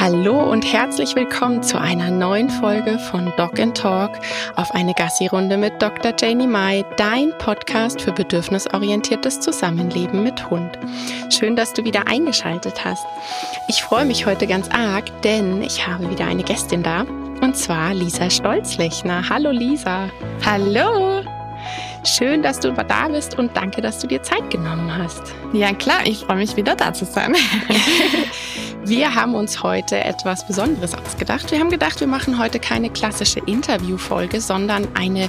Hallo und herzlich willkommen zu einer neuen Folge von Dog and Talk auf eine Gassi-Runde mit Dr. Janie Mai, dein Podcast für bedürfnisorientiertes Zusammenleben mit Hund. Schön, dass du wieder eingeschaltet hast. Ich freue mich heute ganz arg, denn ich habe wieder eine Gästin da und zwar Lisa Stolzlechner. Hallo Lisa. Hallo. Schön, dass du da bist und danke, dass du dir Zeit genommen hast. Ja, klar, ich freue mich wieder da zu sein. Wir haben uns heute etwas Besonderes ausgedacht. Wir haben gedacht, wir machen heute keine klassische Interviewfolge, sondern eine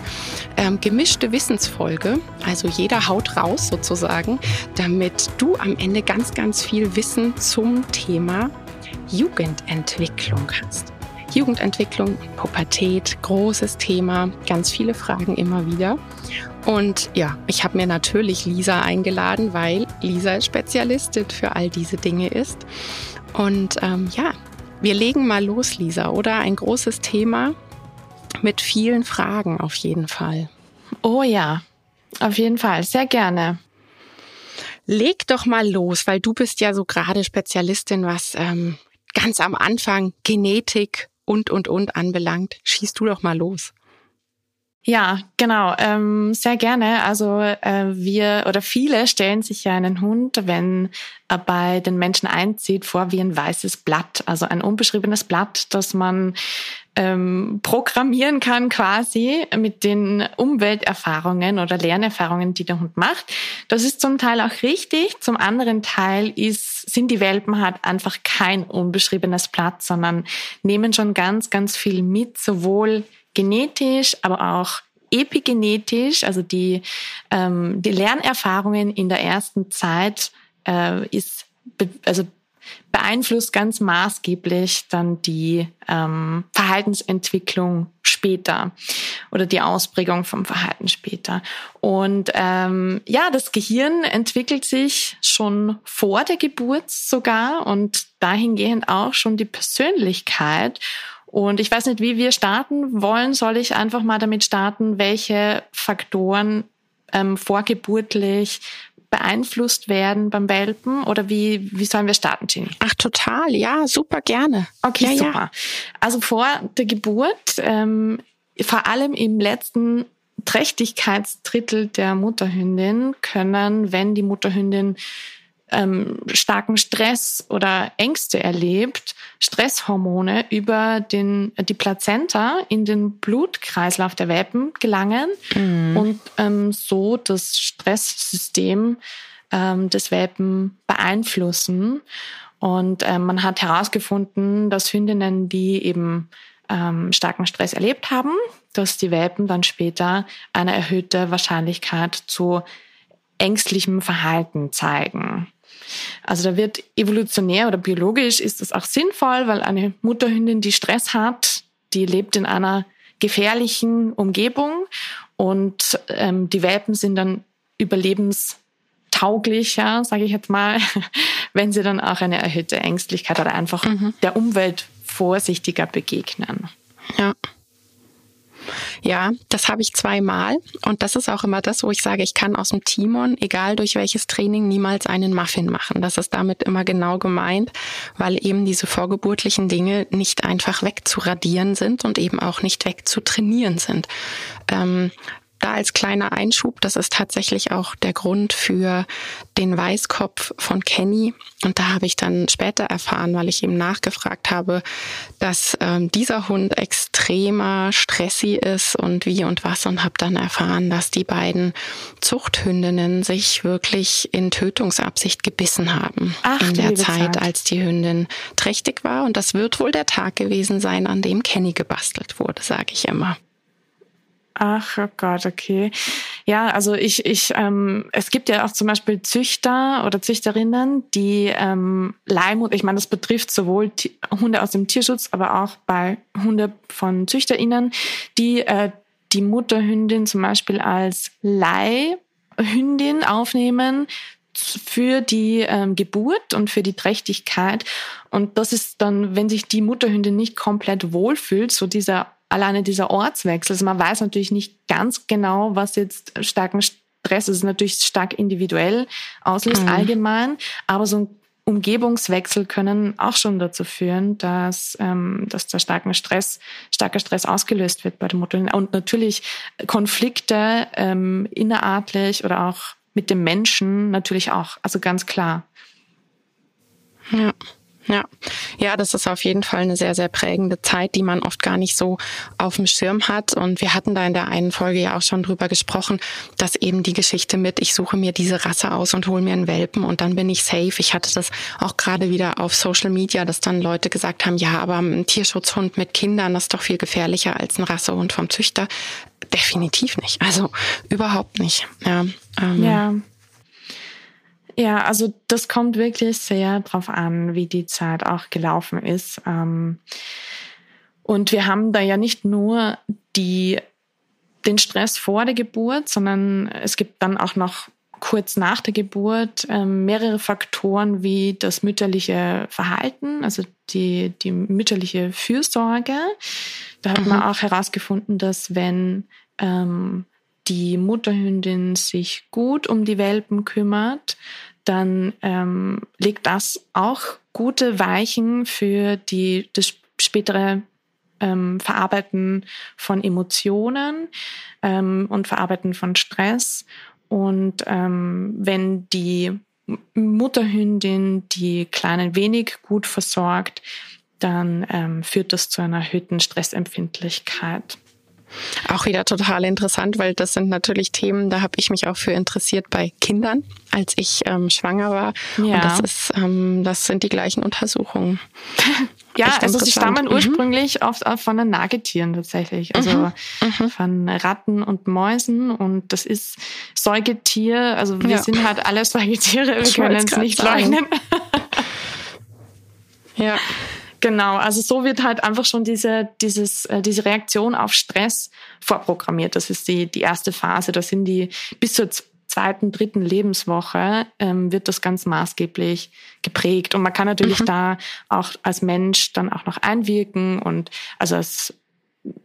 ähm, gemischte Wissensfolge. Also jeder haut raus sozusagen, damit du am Ende ganz, ganz viel Wissen zum Thema Jugendentwicklung hast. Jugendentwicklung, Pubertät, großes Thema, ganz viele Fragen immer wieder. Und ja, ich habe mir natürlich Lisa eingeladen, weil Lisa Spezialistin für all diese Dinge ist. Und ähm, ja, wir legen mal los, Lisa, oder? Ein großes Thema mit vielen Fragen auf jeden Fall. Oh ja, auf jeden Fall, sehr gerne. Leg doch mal los, weil du bist ja so gerade Spezialistin, was ähm, ganz am Anfang Genetik und, und, und anbelangt. Schießt du doch mal los. Ja, genau, ähm, sehr gerne. Also äh, wir oder viele stellen sich ja einen Hund, wenn er bei den Menschen einzieht, vor wie ein weißes Blatt, also ein unbeschriebenes Blatt, das man ähm, programmieren kann quasi mit den Umwelterfahrungen oder Lernerfahrungen, die der Hund macht. Das ist zum Teil auch richtig. Zum anderen Teil ist, sind die Welpen halt einfach kein unbeschriebenes Blatt, sondern nehmen schon ganz, ganz viel mit, sowohl genetisch, aber auch epigenetisch, also die, ähm, die Lernerfahrungen in der ersten Zeit äh, ist be also beeinflusst ganz maßgeblich dann die ähm, Verhaltensentwicklung später oder die Ausprägung vom Verhalten später. Und ähm, ja, das Gehirn entwickelt sich schon vor der Geburt sogar und dahingehend auch schon die Persönlichkeit. Und ich weiß nicht, wie wir starten wollen. Soll ich einfach mal damit starten, welche Faktoren ähm, vorgeburtlich beeinflusst werden beim Welpen? Oder wie, wie sollen wir starten, Jenny? Ach, total. Ja, super gerne. Okay, ja, super. Ja. Also vor der Geburt, ähm, vor allem im letzten Trächtigkeitsdrittel der Mutterhündin können, wenn die Mutterhündin ähm, starken Stress oder Ängste erlebt, Stresshormone über den, die Plazenta in den Blutkreislauf der Welpen gelangen mhm. und ähm, so das Stresssystem ähm, des Welpen beeinflussen. Und ähm, man hat herausgefunden, dass Hündinnen, die eben ähm, starken Stress erlebt haben, dass die Welpen dann später eine erhöhte Wahrscheinlichkeit zu ängstlichem Verhalten zeigen. Also da wird evolutionär oder biologisch ist das auch sinnvoll, weil eine Mutterhündin, die Stress hat, die lebt in einer gefährlichen Umgebung und ähm, die Welpen sind dann überlebenstauglicher, sage ich jetzt mal, wenn sie dann auch eine erhöhte Ängstlichkeit oder einfach mhm. der Umwelt vorsichtiger begegnen. Ja. Ja, das habe ich zweimal. Und das ist auch immer das, wo ich sage, ich kann aus dem Timon, egal durch welches Training, niemals einen Muffin machen. Das ist damit immer genau gemeint, weil eben diese vorgeburtlichen Dinge nicht einfach wegzuradieren sind und eben auch nicht wegzutrainieren sind. Ähm, da als kleiner Einschub, das ist tatsächlich auch der Grund für den Weißkopf von Kenny. Und da habe ich dann später erfahren, weil ich ihm nachgefragt habe, dass ähm, dieser Hund extremer Stressi ist und wie und was und habe dann erfahren, dass die beiden Zuchthündinnen sich wirklich in Tötungsabsicht gebissen haben Ach, in der Zeit, Zeit, als die Hündin trächtig war. Und das wird wohl der Tag gewesen sein, an dem Kenny gebastelt wurde, sage ich immer. Ach oh Gott, okay. Ja, also ich, ich, ähm, es gibt ja auch zum Beispiel Züchter oder Züchterinnen, die ähm, Leihmut, ich meine, das betrifft sowohl Hunde aus dem Tierschutz, aber auch bei Hunde von ZüchterInnen, die äh, die Mutterhündin zum Beispiel als Leihhündin aufnehmen für die ähm, Geburt und für die Trächtigkeit. Und das ist dann, wenn sich die Mutterhündin nicht komplett wohlfühlt, so dieser alleine dieser Ortswechsel. Also man weiß natürlich nicht ganz genau, was jetzt starken Stress ist natürlich stark individuell auslöst, mhm. allgemein, aber so ein Umgebungswechsel können auch schon dazu führen, dass, ähm, dass da starker Stress, starker Stress ausgelöst wird bei der Mutter. Und natürlich Konflikte ähm, innerartlich oder auch mit dem Menschen natürlich auch. Also ganz klar. Ja. Ja, ja, das ist auf jeden Fall eine sehr, sehr prägende Zeit, die man oft gar nicht so auf dem Schirm hat. Und wir hatten da in der einen Folge ja auch schon drüber gesprochen, dass eben die Geschichte mit, ich suche mir diese Rasse aus und hole mir einen Welpen und dann bin ich safe. Ich hatte das auch gerade wieder auf Social Media, dass dann Leute gesagt haben, ja, aber ein Tierschutzhund mit Kindern, das ist doch viel gefährlicher als ein Rassehund vom Züchter. Definitiv nicht. Also überhaupt nicht. Ja. Ähm, ja. Ja, also das kommt wirklich sehr drauf an, wie die Zeit auch gelaufen ist. Ähm, und wir haben da ja nicht nur die, den Stress vor der Geburt, sondern es gibt dann auch noch kurz nach der Geburt ähm, mehrere Faktoren wie das mütterliche Verhalten, also die, die mütterliche Fürsorge. Da hat mhm. man auch herausgefunden, dass wenn ähm, die Mutterhündin sich gut um die Welpen kümmert, dann ähm, legt das auch gute Weichen für die, das spätere ähm, Verarbeiten von Emotionen ähm, und Verarbeiten von Stress. Und ähm, wenn die Mutterhündin die Kleinen wenig gut versorgt, dann ähm, führt das zu einer erhöhten Stressempfindlichkeit. Auch wieder total interessant, weil das sind natürlich Themen, da habe ich mich auch für interessiert bei Kindern, als ich ähm, schwanger war. Ja. Und das ist, ähm, das sind die gleichen Untersuchungen. ja, also sie stammen mhm. ursprünglich oft von den Nagetieren tatsächlich, also mhm. mhm. von Ratten und Mäusen. Und das ist Säugetier, also wir ja. sind halt alle Säugetiere, wir ich können es nicht leugnen. ja. Genau, also so wird halt einfach schon diese, dieses, äh, diese Reaktion auf Stress vorprogrammiert. Das ist die, die erste Phase. Das sind die bis zur zweiten, dritten Lebenswoche ähm, wird das ganz maßgeblich geprägt. Und man kann natürlich mhm. da auch als Mensch dann auch noch einwirken und also als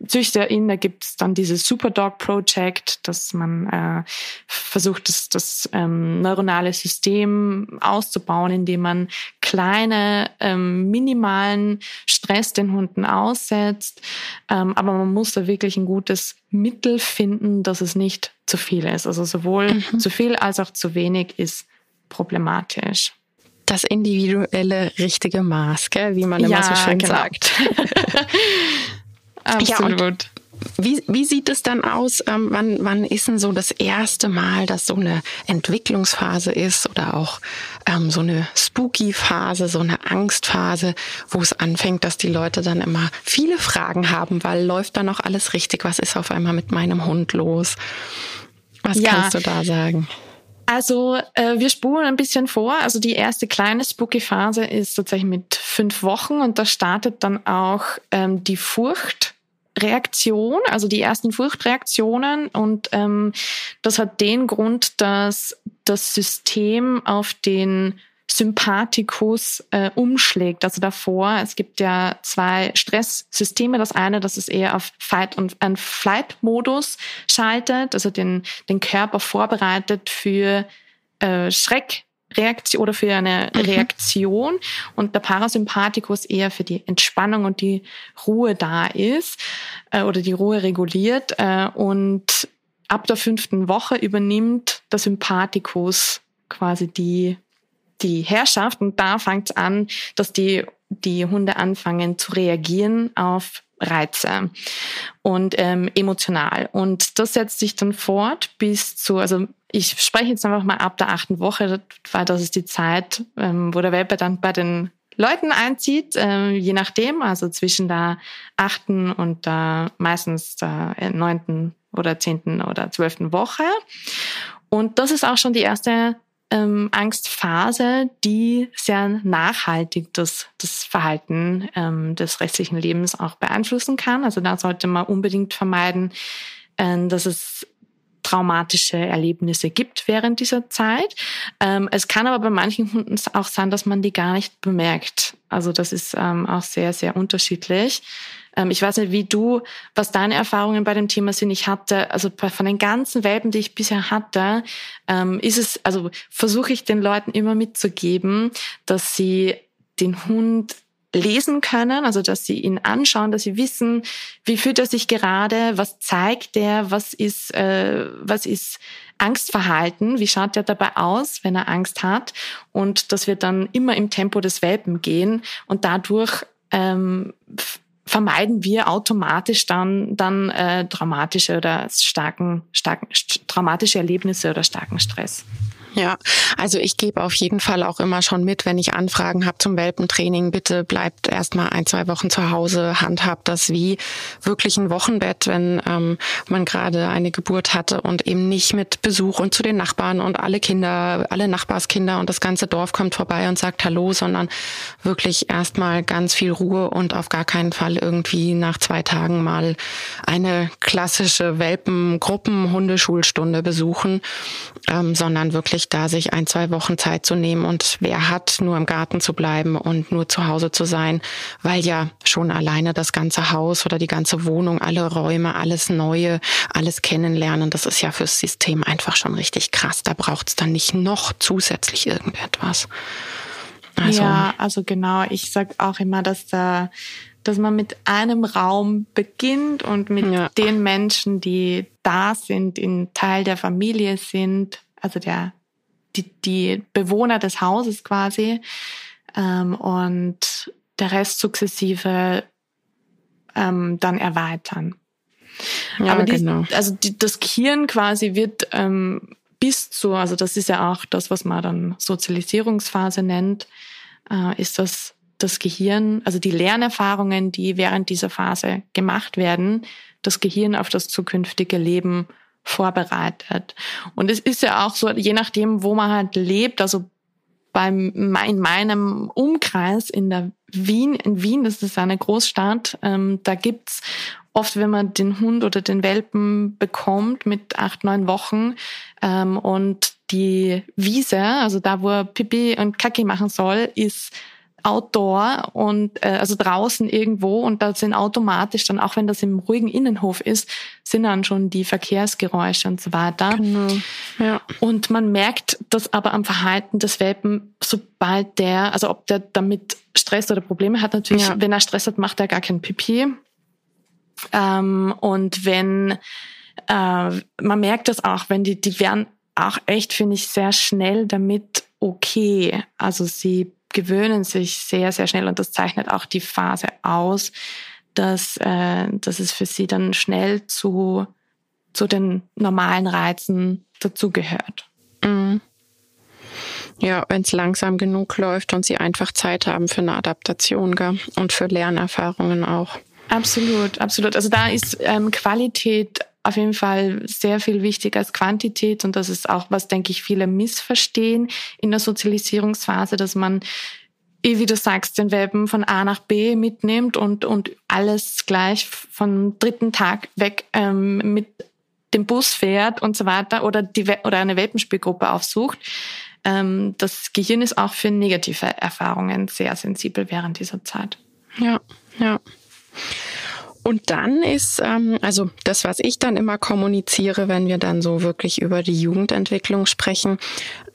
ZüchterInnen, da gibt es dann dieses Superdog Project, dass man äh, versucht, das, das ähm, neuronale System auszubauen, indem man kleine, ähm, minimalen Stress den Hunden aussetzt. Ähm, aber man muss da wirklich ein gutes Mittel finden, dass es nicht zu viel ist. Also sowohl mhm. zu viel als auch zu wenig ist problematisch das individuelle richtige Maß, gell? wie man immer ja, so schön genau. sagt. Absolut. Ja, wie, wie sieht es dann aus? Ähm, wann, wann ist denn so das erste Mal, dass so eine Entwicklungsphase ist oder auch ähm, so eine Spooky-Phase, so eine Angstphase, wo es anfängt, dass die Leute dann immer viele Fragen haben, weil läuft da noch alles richtig? Was ist auf einmal mit meinem Hund los? Was ja. kannst du da sagen? Also äh, wir spulen ein bisschen vor. Also die erste kleine Spooky-Phase ist tatsächlich mit fünf Wochen und da startet dann auch ähm, die Furcht Reaktion, also die ersten Furchtreaktionen. Und ähm, das hat den Grund, dass das System auf den Sympathikus äh, umschlägt. Also davor, es gibt ja zwei Stresssysteme. Das eine, das ist eher auf Fight- und Flight-Modus schaltet, also den, den Körper vorbereitet für äh, Schreck, Reaktion oder für eine mhm. Reaktion und der Parasympathikus eher für die Entspannung und die Ruhe da ist äh, oder die Ruhe reguliert äh, und ab der fünften Woche übernimmt der Sympathikus quasi die die Herrschaft und da fängt es an, dass die die Hunde anfangen zu reagieren auf Reize und ähm, emotional. Und das setzt sich dann fort bis zu, also ich spreche jetzt einfach mal ab der achten Woche, weil das ist die Zeit, ähm, wo der Welpe dann bei den Leuten einzieht, äh, je nachdem, also zwischen der achten und der meistens der neunten oder zehnten oder zwölften Woche. Und das ist auch schon die erste ähm, Angstphase, die sehr nachhaltig das, das Verhalten ähm, des restlichen Lebens auch beeinflussen kann. Also da sollte man unbedingt vermeiden, äh, dass es traumatische Erlebnisse gibt während dieser Zeit. Ähm, es kann aber bei manchen Hunden auch sein, dass man die gar nicht bemerkt. Also das ist ähm, auch sehr, sehr unterschiedlich. Ähm, ich weiß nicht, wie du, was deine Erfahrungen bei dem Thema sind. Ich hatte, also von den ganzen Welpen, die ich bisher hatte, ähm, ist es, also versuche ich den Leuten immer mitzugeben, dass sie den Hund lesen können, also dass sie ihn anschauen, dass sie wissen, wie fühlt er sich gerade, was zeigt er, was ist, äh, was ist Angstverhalten, wie schaut er dabei aus, wenn er Angst hat und dass wir dann immer im Tempo des Welpen gehen und dadurch ähm, vermeiden wir automatisch dann dann äh, dramatische oder starken starken traumatische Erlebnisse oder starken Stress. Ja, also ich gebe auf jeden Fall auch immer schon mit, wenn ich Anfragen habe zum Welpentraining, bitte bleibt erstmal ein, zwei Wochen zu Hause, handhabt das wie wirklich ein Wochenbett, wenn ähm, man gerade eine Geburt hatte und eben nicht mit Besuch und zu den Nachbarn und alle Kinder, alle Nachbarskinder und das ganze Dorf kommt vorbei und sagt Hallo, sondern wirklich erstmal ganz viel Ruhe und auf gar keinen Fall irgendwie nach zwei Tagen mal eine klassische Welpengruppen-Hundeschulstunde besuchen, ähm, sondern wirklich wirklich da, sich ein, zwei Wochen Zeit zu nehmen und wer hat, nur im Garten zu bleiben und nur zu Hause zu sein, weil ja schon alleine das ganze Haus oder die ganze Wohnung, alle Räume, alles Neue, alles kennenlernen, das ist ja fürs System einfach schon richtig krass. Da braucht es dann nicht noch zusätzlich irgendetwas. Also, ja, also genau. Ich sag auch immer, dass da dass man mit einem Raum beginnt und mit ja. den Menschen, die da sind, in Teil der Familie sind, also der die, die Bewohner des Hauses quasi ähm, und der Rest sukzessive ähm, dann erweitern. Ja, Aber die, genau. also die, das Gehirn quasi wird ähm, bis zu, also das ist ja auch das, was man dann Sozialisierungsphase nennt, äh, ist das das Gehirn, also die Lernerfahrungen, die während dieser Phase gemacht werden, das Gehirn auf das zukünftige Leben vorbereitet. Und es ist ja auch so, je nachdem, wo man halt lebt, also beim, in meinem Umkreis in der Wien, in Wien, das ist eine Großstadt, ähm, da gibt's oft, wenn man den Hund oder den Welpen bekommt mit acht, neun Wochen ähm, und die Wiese, also da, wo er Pipi und Kacki machen soll, ist outdoor und äh, also draußen irgendwo und da sind automatisch dann, auch wenn das im ruhigen Innenhof ist, sind dann schon die Verkehrsgeräusche und so weiter. Genau. Ja. Und man merkt das aber am Verhalten des Welpen, sobald der, also ob der damit Stress oder Probleme hat, natürlich, ja. wenn er Stress hat, macht er gar kein Pipi. Ähm, und wenn äh, man merkt das auch, wenn die, die werden auch echt, finde ich, sehr schnell damit okay. Also sie gewöhnen sich sehr, sehr schnell und das zeichnet auch die Phase aus, dass, äh, dass es für sie dann schnell zu, zu den normalen Reizen dazugehört. Mhm. Ja, wenn es langsam genug läuft und sie einfach Zeit haben für eine Adaptation gell? und für Lernerfahrungen auch. Absolut, absolut. Also da ist ähm, Qualität auf jeden Fall sehr viel wichtiger als Quantität und das ist auch, was denke ich viele missverstehen in der Sozialisierungsphase, dass man eh, wie du sagst, den Welpen von A nach B mitnimmt und, und alles gleich vom dritten Tag weg ähm, mit dem Bus fährt und so weiter oder, die, oder eine Welpenspielgruppe aufsucht. Ähm, das Gehirn ist auch für negative Erfahrungen sehr sensibel während dieser Zeit. Ja, ja. Und dann ist, ähm, also das, was ich dann immer kommuniziere, wenn wir dann so wirklich über die Jugendentwicklung sprechen,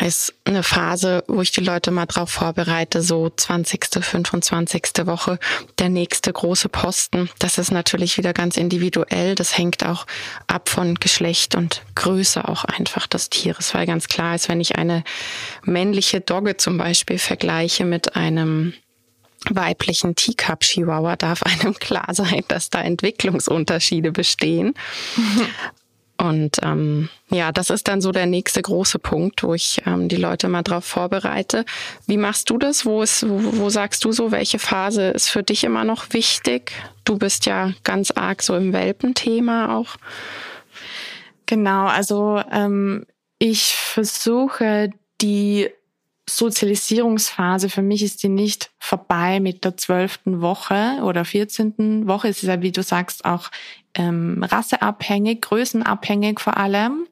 ist eine Phase, wo ich die Leute mal drauf vorbereite, so 20., 25. Woche, der nächste große Posten. Das ist natürlich wieder ganz individuell. Das hängt auch ab von Geschlecht und Größe auch einfach des Tieres, weil ganz klar ist, wenn ich eine männliche Dogge zum Beispiel vergleiche mit einem weiblichen Teacup Chihuahua darf einem klar sein, dass da Entwicklungsunterschiede bestehen. Und ähm, ja, das ist dann so der nächste große Punkt, wo ich ähm, die Leute mal drauf vorbereite. Wie machst du das? Wo, ist, wo, wo sagst du so, welche Phase ist für dich immer noch wichtig? Du bist ja ganz arg so im Welpenthema auch. Genau, also ähm, ich versuche die Sozialisierungsphase für mich ist die nicht vorbei mit der zwölften Woche oder vierzehnten Woche. Es ist ja, wie du sagst, auch ähm, rasseabhängig, größenabhängig vor allem,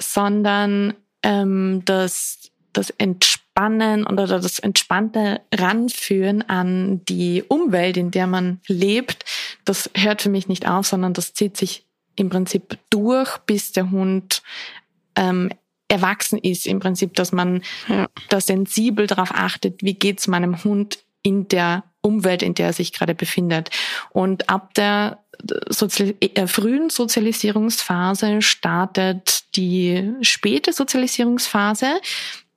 sondern ähm, das, das Entspannen Entspannen oder das entspannte Ranführen an die Umwelt, in der man lebt, das hört für mich nicht auf, sondern das zieht sich im Prinzip durch, bis der Hund ähm, erwachsen ist. Im Prinzip, dass man ja. da sensibel darauf achtet, wie geht's meinem Hund in der Umwelt, in der er sich gerade befindet. Und ab der Sozial äh, frühen Sozialisierungsphase startet die späte Sozialisierungsphase,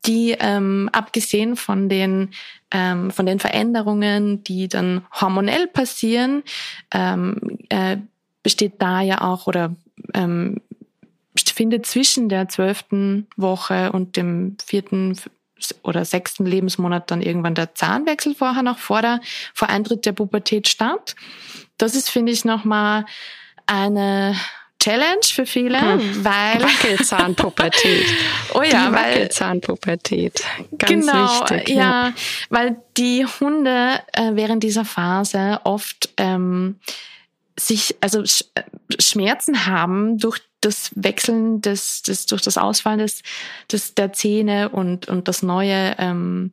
die ähm, abgesehen von den ähm, von den Veränderungen, die dann hormonell passieren, ähm, äh, besteht da ja auch oder ähm, findet zwischen der zwölften Woche und dem vierten oder sechsten Lebensmonat dann irgendwann der Zahnwechsel vorher noch vor der vor Eintritt der Pubertät statt. Das ist, finde ich, nochmal eine Challenge für viele, hm. weil Wackelzahnpubertät. oh ja, die weil Wackelzahnpubertät. Ganz genau, wichtig. Ja, ja, weil die Hunde äh, während dieser Phase oft ähm, sich also Sch Schmerzen haben durch das Wechseln des, des durch das Ausfallen des, des der Zähne und und das neue ähm,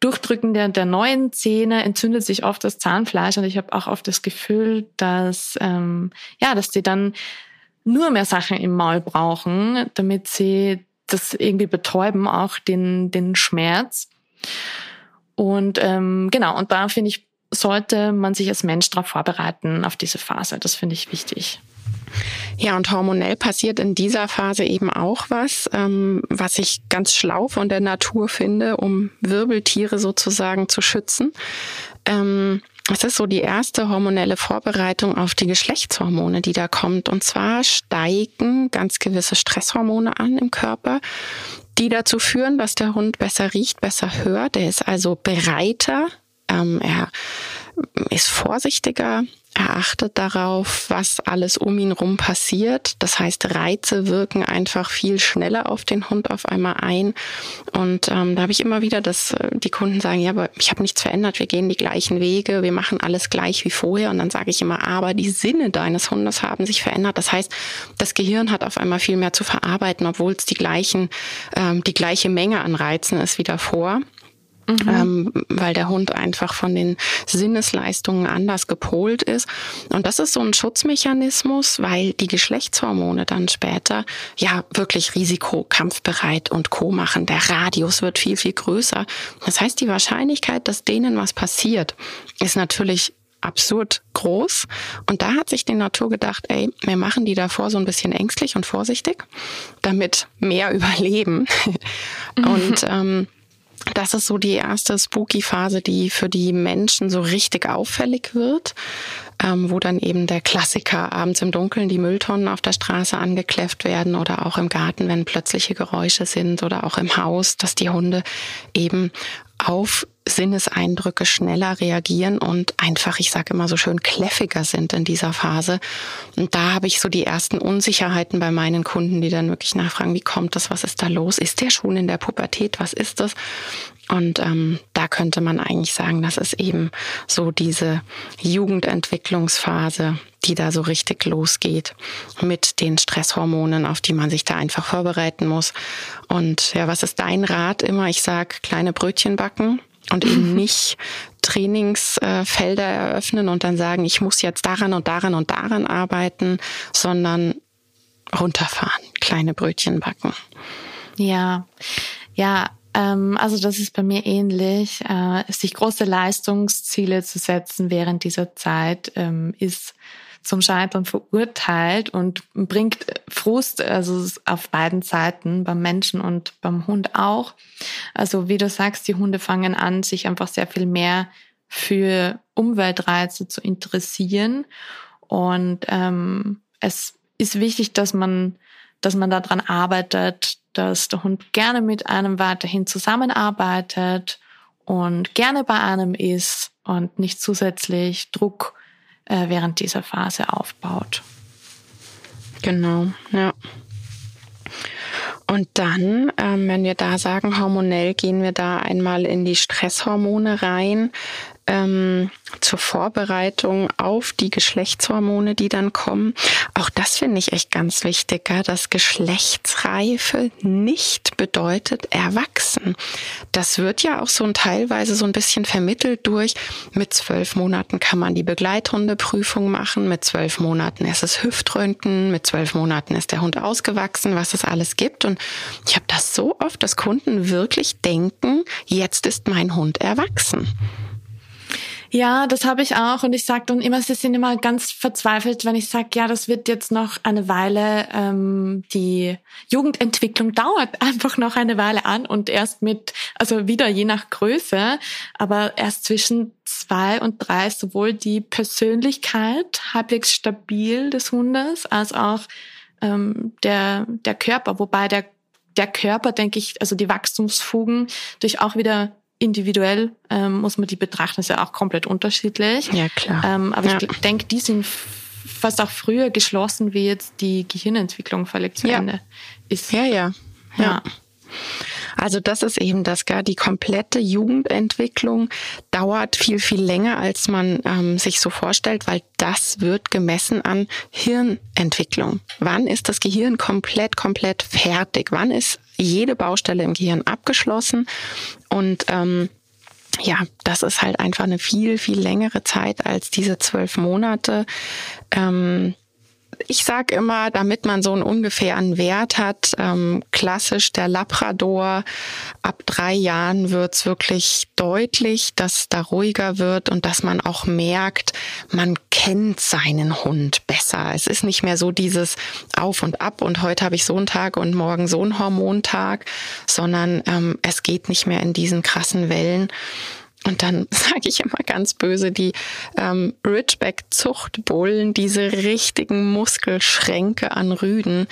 Durchdrücken der der neuen Zähne entzündet sich oft das Zahnfleisch und ich habe auch oft das Gefühl, dass ähm, ja, dass die dann nur mehr Sachen im Maul brauchen, damit sie das irgendwie betäuben, auch den den Schmerz. Und ähm, genau, und da finde ich sollte man sich als Mensch darauf vorbereiten, auf diese Phase. Das finde ich wichtig. Ja, und hormonell passiert in dieser Phase eben auch was, ähm, was ich ganz schlau von der Natur finde, um Wirbeltiere sozusagen zu schützen. Ähm, es ist so die erste hormonelle Vorbereitung auf die Geschlechtshormone, die da kommt. Und zwar steigen ganz gewisse Stresshormone an im Körper, die dazu führen, dass der Hund besser riecht, besser hört. Er ist also bereiter ähm, er ist vorsichtiger, er achtet darauf, was alles um ihn rum passiert. Das heißt, Reize wirken einfach viel schneller auf den Hund auf einmal ein. Und ähm, da habe ich immer wieder, dass äh, die Kunden sagen, ja, aber ich habe nichts verändert, wir gehen die gleichen Wege, wir machen alles gleich wie vorher. Und dann sage ich immer, aber die Sinne deines Hundes haben sich verändert. Das heißt, das Gehirn hat auf einmal viel mehr zu verarbeiten, obwohl es die gleichen, ähm, die gleiche Menge an Reizen ist wie davor. Mhm. Ähm, weil der Hund einfach von den Sinnesleistungen anders gepolt ist. Und das ist so ein Schutzmechanismus, weil die Geschlechtshormone dann später ja wirklich Risiko, kampfbereit und Co. machen. Der Radius wird viel, viel größer. Das heißt, die Wahrscheinlichkeit, dass denen was passiert, ist natürlich absurd groß. Und da hat sich die Natur gedacht, ey, wir machen die davor so ein bisschen ängstlich und vorsichtig, damit mehr überleben. und ähm, das ist so die erste Spooky-Phase, die für die Menschen so richtig auffällig wird, ähm, wo dann eben der Klassiker abends im Dunkeln die Mülltonnen auf der Straße angekläfft werden oder auch im Garten, wenn plötzliche Geräusche sind oder auch im Haus, dass die Hunde eben auf Sinneseindrücke schneller reagieren und einfach, ich sage immer so schön, kläffiger sind in dieser Phase. Und da habe ich so die ersten Unsicherheiten bei meinen Kunden, die dann wirklich nachfragen, wie kommt das, was ist da los? Ist der schon in der Pubertät? Was ist das? Und ähm, da könnte man eigentlich sagen, das ist eben so diese Jugendentwicklungsphase, die da so richtig losgeht mit den Stresshormonen, auf die man sich da einfach vorbereiten muss. Und ja, was ist dein Rat immer? Ich sag kleine Brötchen backen und eben nicht Trainingsfelder eröffnen und dann sagen, ich muss jetzt daran und daran und daran arbeiten, sondern runterfahren, kleine Brötchen backen. Ja, ja, also das ist bei mir ähnlich. Äh, sich große Leistungsziele zu setzen während dieser Zeit ähm, ist zum Scheitern verurteilt und bringt Frust, also auf beiden Seiten, beim Menschen und beim Hund auch. Also wie du sagst, die Hunde fangen an, sich einfach sehr viel mehr für Umweltreize zu interessieren. Und ähm, es ist wichtig, dass man, dass man daran arbeitet, dass der Hund gerne mit einem weiterhin zusammenarbeitet und gerne bei einem ist und nicht zusätzlich Druck äh, während dieser Phase aufbaut. Genau, ja. Und dann, ähm, wenn wir da sagen, hormonell gehen wir da einmal in die Stresshormone rein. Ähm, zur Vorbereitung auf die Geschlechtshormone, die dann kommen. Auch das finde ich echt ganz wichtig, gell? dass Geschlechtsreife nicht bedeutet erwachsen. Das wird ja auch so ein teilweise so ein bisschen vermittelt durch, mit zwölf Monaten kann man die Begleithundeprüfung machen, mit zwölf Monaten ist es Hüftröntgen, mit zwölf Monaten ist der Hund ausgewachsen, was es alles gibt. Und ich habe das so oft, dass Kunden wirklich denken, jetzt ist mein Hund erwachsen. Ja, das habe ich auch. Und ich sage dann immer, sie sind immer ganz verzweifelt, wenn ich sage, ja, das wird jetzt noch eine Weile, ähm, die Jugendentwicklung dauert einfach noch eine Weile an und erst mit, also wieder je nach Größe, aber erst zwischen zwei und drei sowohl die Persönlichkeit halbwegs stabil des Hundes als auch ähm, der, der Körper, wobei der der Körper, denke ich, also die Wachstumsfugen durch auch wieder individuell ähm, muss man die betrachten, ist ja auch komplett unterschiedlich. Ja, klar. Ähm, aber ja. ich denke, die sind fast auch früher geschlossen, wie jetzt die Gehirnentwicklung völlig zu ja. Ende ist. Ja, ja. ja. ja. Also das ist eben das, gar die komplette Jugendentwicklung dauert viel, viel länger, als man ähm, sich so vorstellt, weil das wird gemessen an Hirnentwicklung. Wann ist das Gehirn komplett, komplett fertig? Wann ist jede Baustelle im Gehirn abgeschlossen? Und ähm, ja, das ist halt einfach eine viel, viel längere Zeit als diese zwölf Monate. Ähm, ich sage immer, damit man so einen ungefähren Wert hat, ähm, klassisch der Labrador, ab drei Jahren wird's wirklich deutlich, dass da ruhiger wird und dass man auch merkt, man kennt seinen Hund besser. Es ist nicht mehr so dieses Auf und Ab und heute habe ich so einen Tag und morgen so einen Hormontag, sondern ähm, es geht nicht mehr in diesen krassen Wellen. Und dann sage ich immer ganz böse, die ähm, Ridgeback-Zuchtbullen, diese richtigen Muskelschränke an Rüden,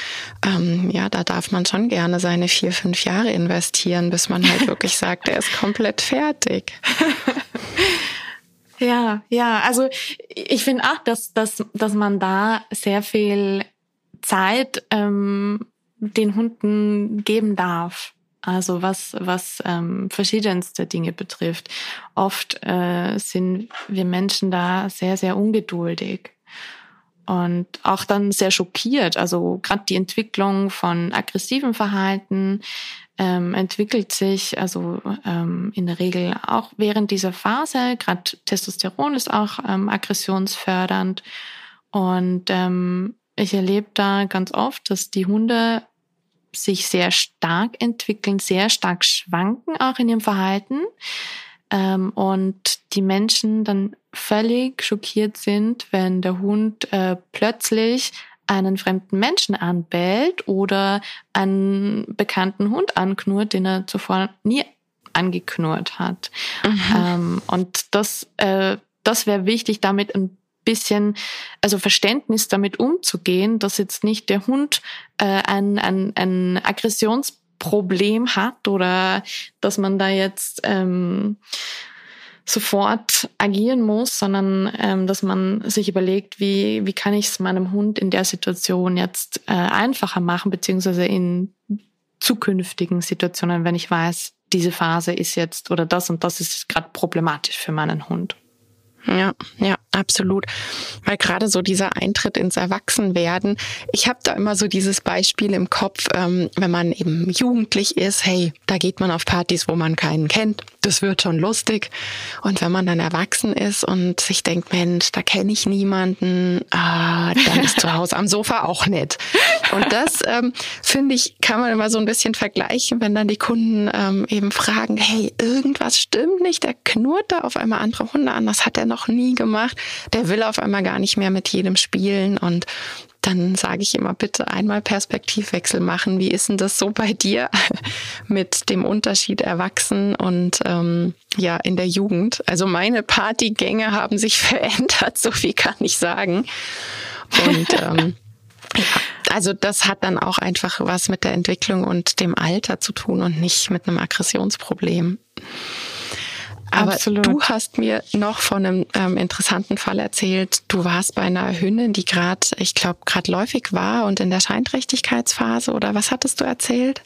ähm, ja, da darf man schon gerne seine vier, fünf Jahre investieren, bis man halt wirklich sagt, er ist komplett fertig. Ja, ja, also ich finde auch, dass, dass, dass man da sehr viel Zeit ähm, den Hunden geben darf. Also was, was ähm, verschiedenste Dinge betrifft. Oft äh, sind wir Menschen da sehr, sehr ungeduldig und auch dann sehr schockiert. Also gerade die Entwicklung von aggressivem Verhalten ähm, entwickelt sich also ähm, in der Regel auch während dieser Phase. Gerade Testosteron ist auch ähm, aggressionsfördernd und ähm, ich erlebe da ganz oft, dass die Hunde sich sehr stark entwickeln, sehr stark schwanken auch in ihrem Verhalten. Ähm, und die Menschen dann völlig schockiert sind, wenn der Hund äh, plötzlich einen fremden Menschen anbellt oder einen bekannten Hund anknurrt, den er zuvor nie angeknurrt hat. Mhm. Ähm, und das, äh, das wäre wichtig, damit ein bisschen, also Verständnis damit umzugehen, dass jetzt nicht der Hund äh, ein, ein, ein Aggressionsproblem hat oder dass man da jetzt ähm, sofort agieren muss, sondern ähm, dass man sich überlegt, wie, wie kann ich es meinem Hund in der Situation jetzt äh, einfacher machen, beziehungsweise in zukünftigen Situationen, wenn ich weiß, diese Phase ist jetzt oder das und das ist gerade problematisch für meinen Hund. Ja, ja, absolut. Weil gerade so dieser Eintritt ins Erwachsenwerden, ich habe da immer so dieses Beispiel im Kopf, ähm, wenn man eben jugendlich ist, hey, da geht man auf Partys, wo man keinen kennt, das wird schon lustig. Und wenn man dann erwachsen ist und sich denkt, Mensch, da kenne ich niemanden, ah, dann ist zu Hause am Sofa auch nett. Und das, ähm, finde ich, kann man immer so ein bisschen vergleichen, wenn dann die Kunden ähm, eben fragen, hey, irgendwas stimmt nicht, der knurrt da auf einmal andere Hunde an, das hat er noch nie gemacht. Der will auf einmal gar nicht mehr mit jedem spielen und dann sage ich immer, bitte einmal Perspektivwechsel machen. Wie ist denn das so bei dir mit dem Unterschied Erwachsen und ähm, ja in der Jugend? Also meine Partygänge haben sich verändert, so viel kann ich sagen. Und ähm, also das hat dann auch einfach was mit der Entwicklung und dem Alter zu tun und nicht mit einem Aggressionsproblem. Aber Absolut. du hast mir noch von einem ähm, interessanten Fall erzählt. Du warst bei einer Hündin, die gerade, ich glaube, gerade läufig war und in der Scheinträchtigkeitsphase oder was hattest du erzählt?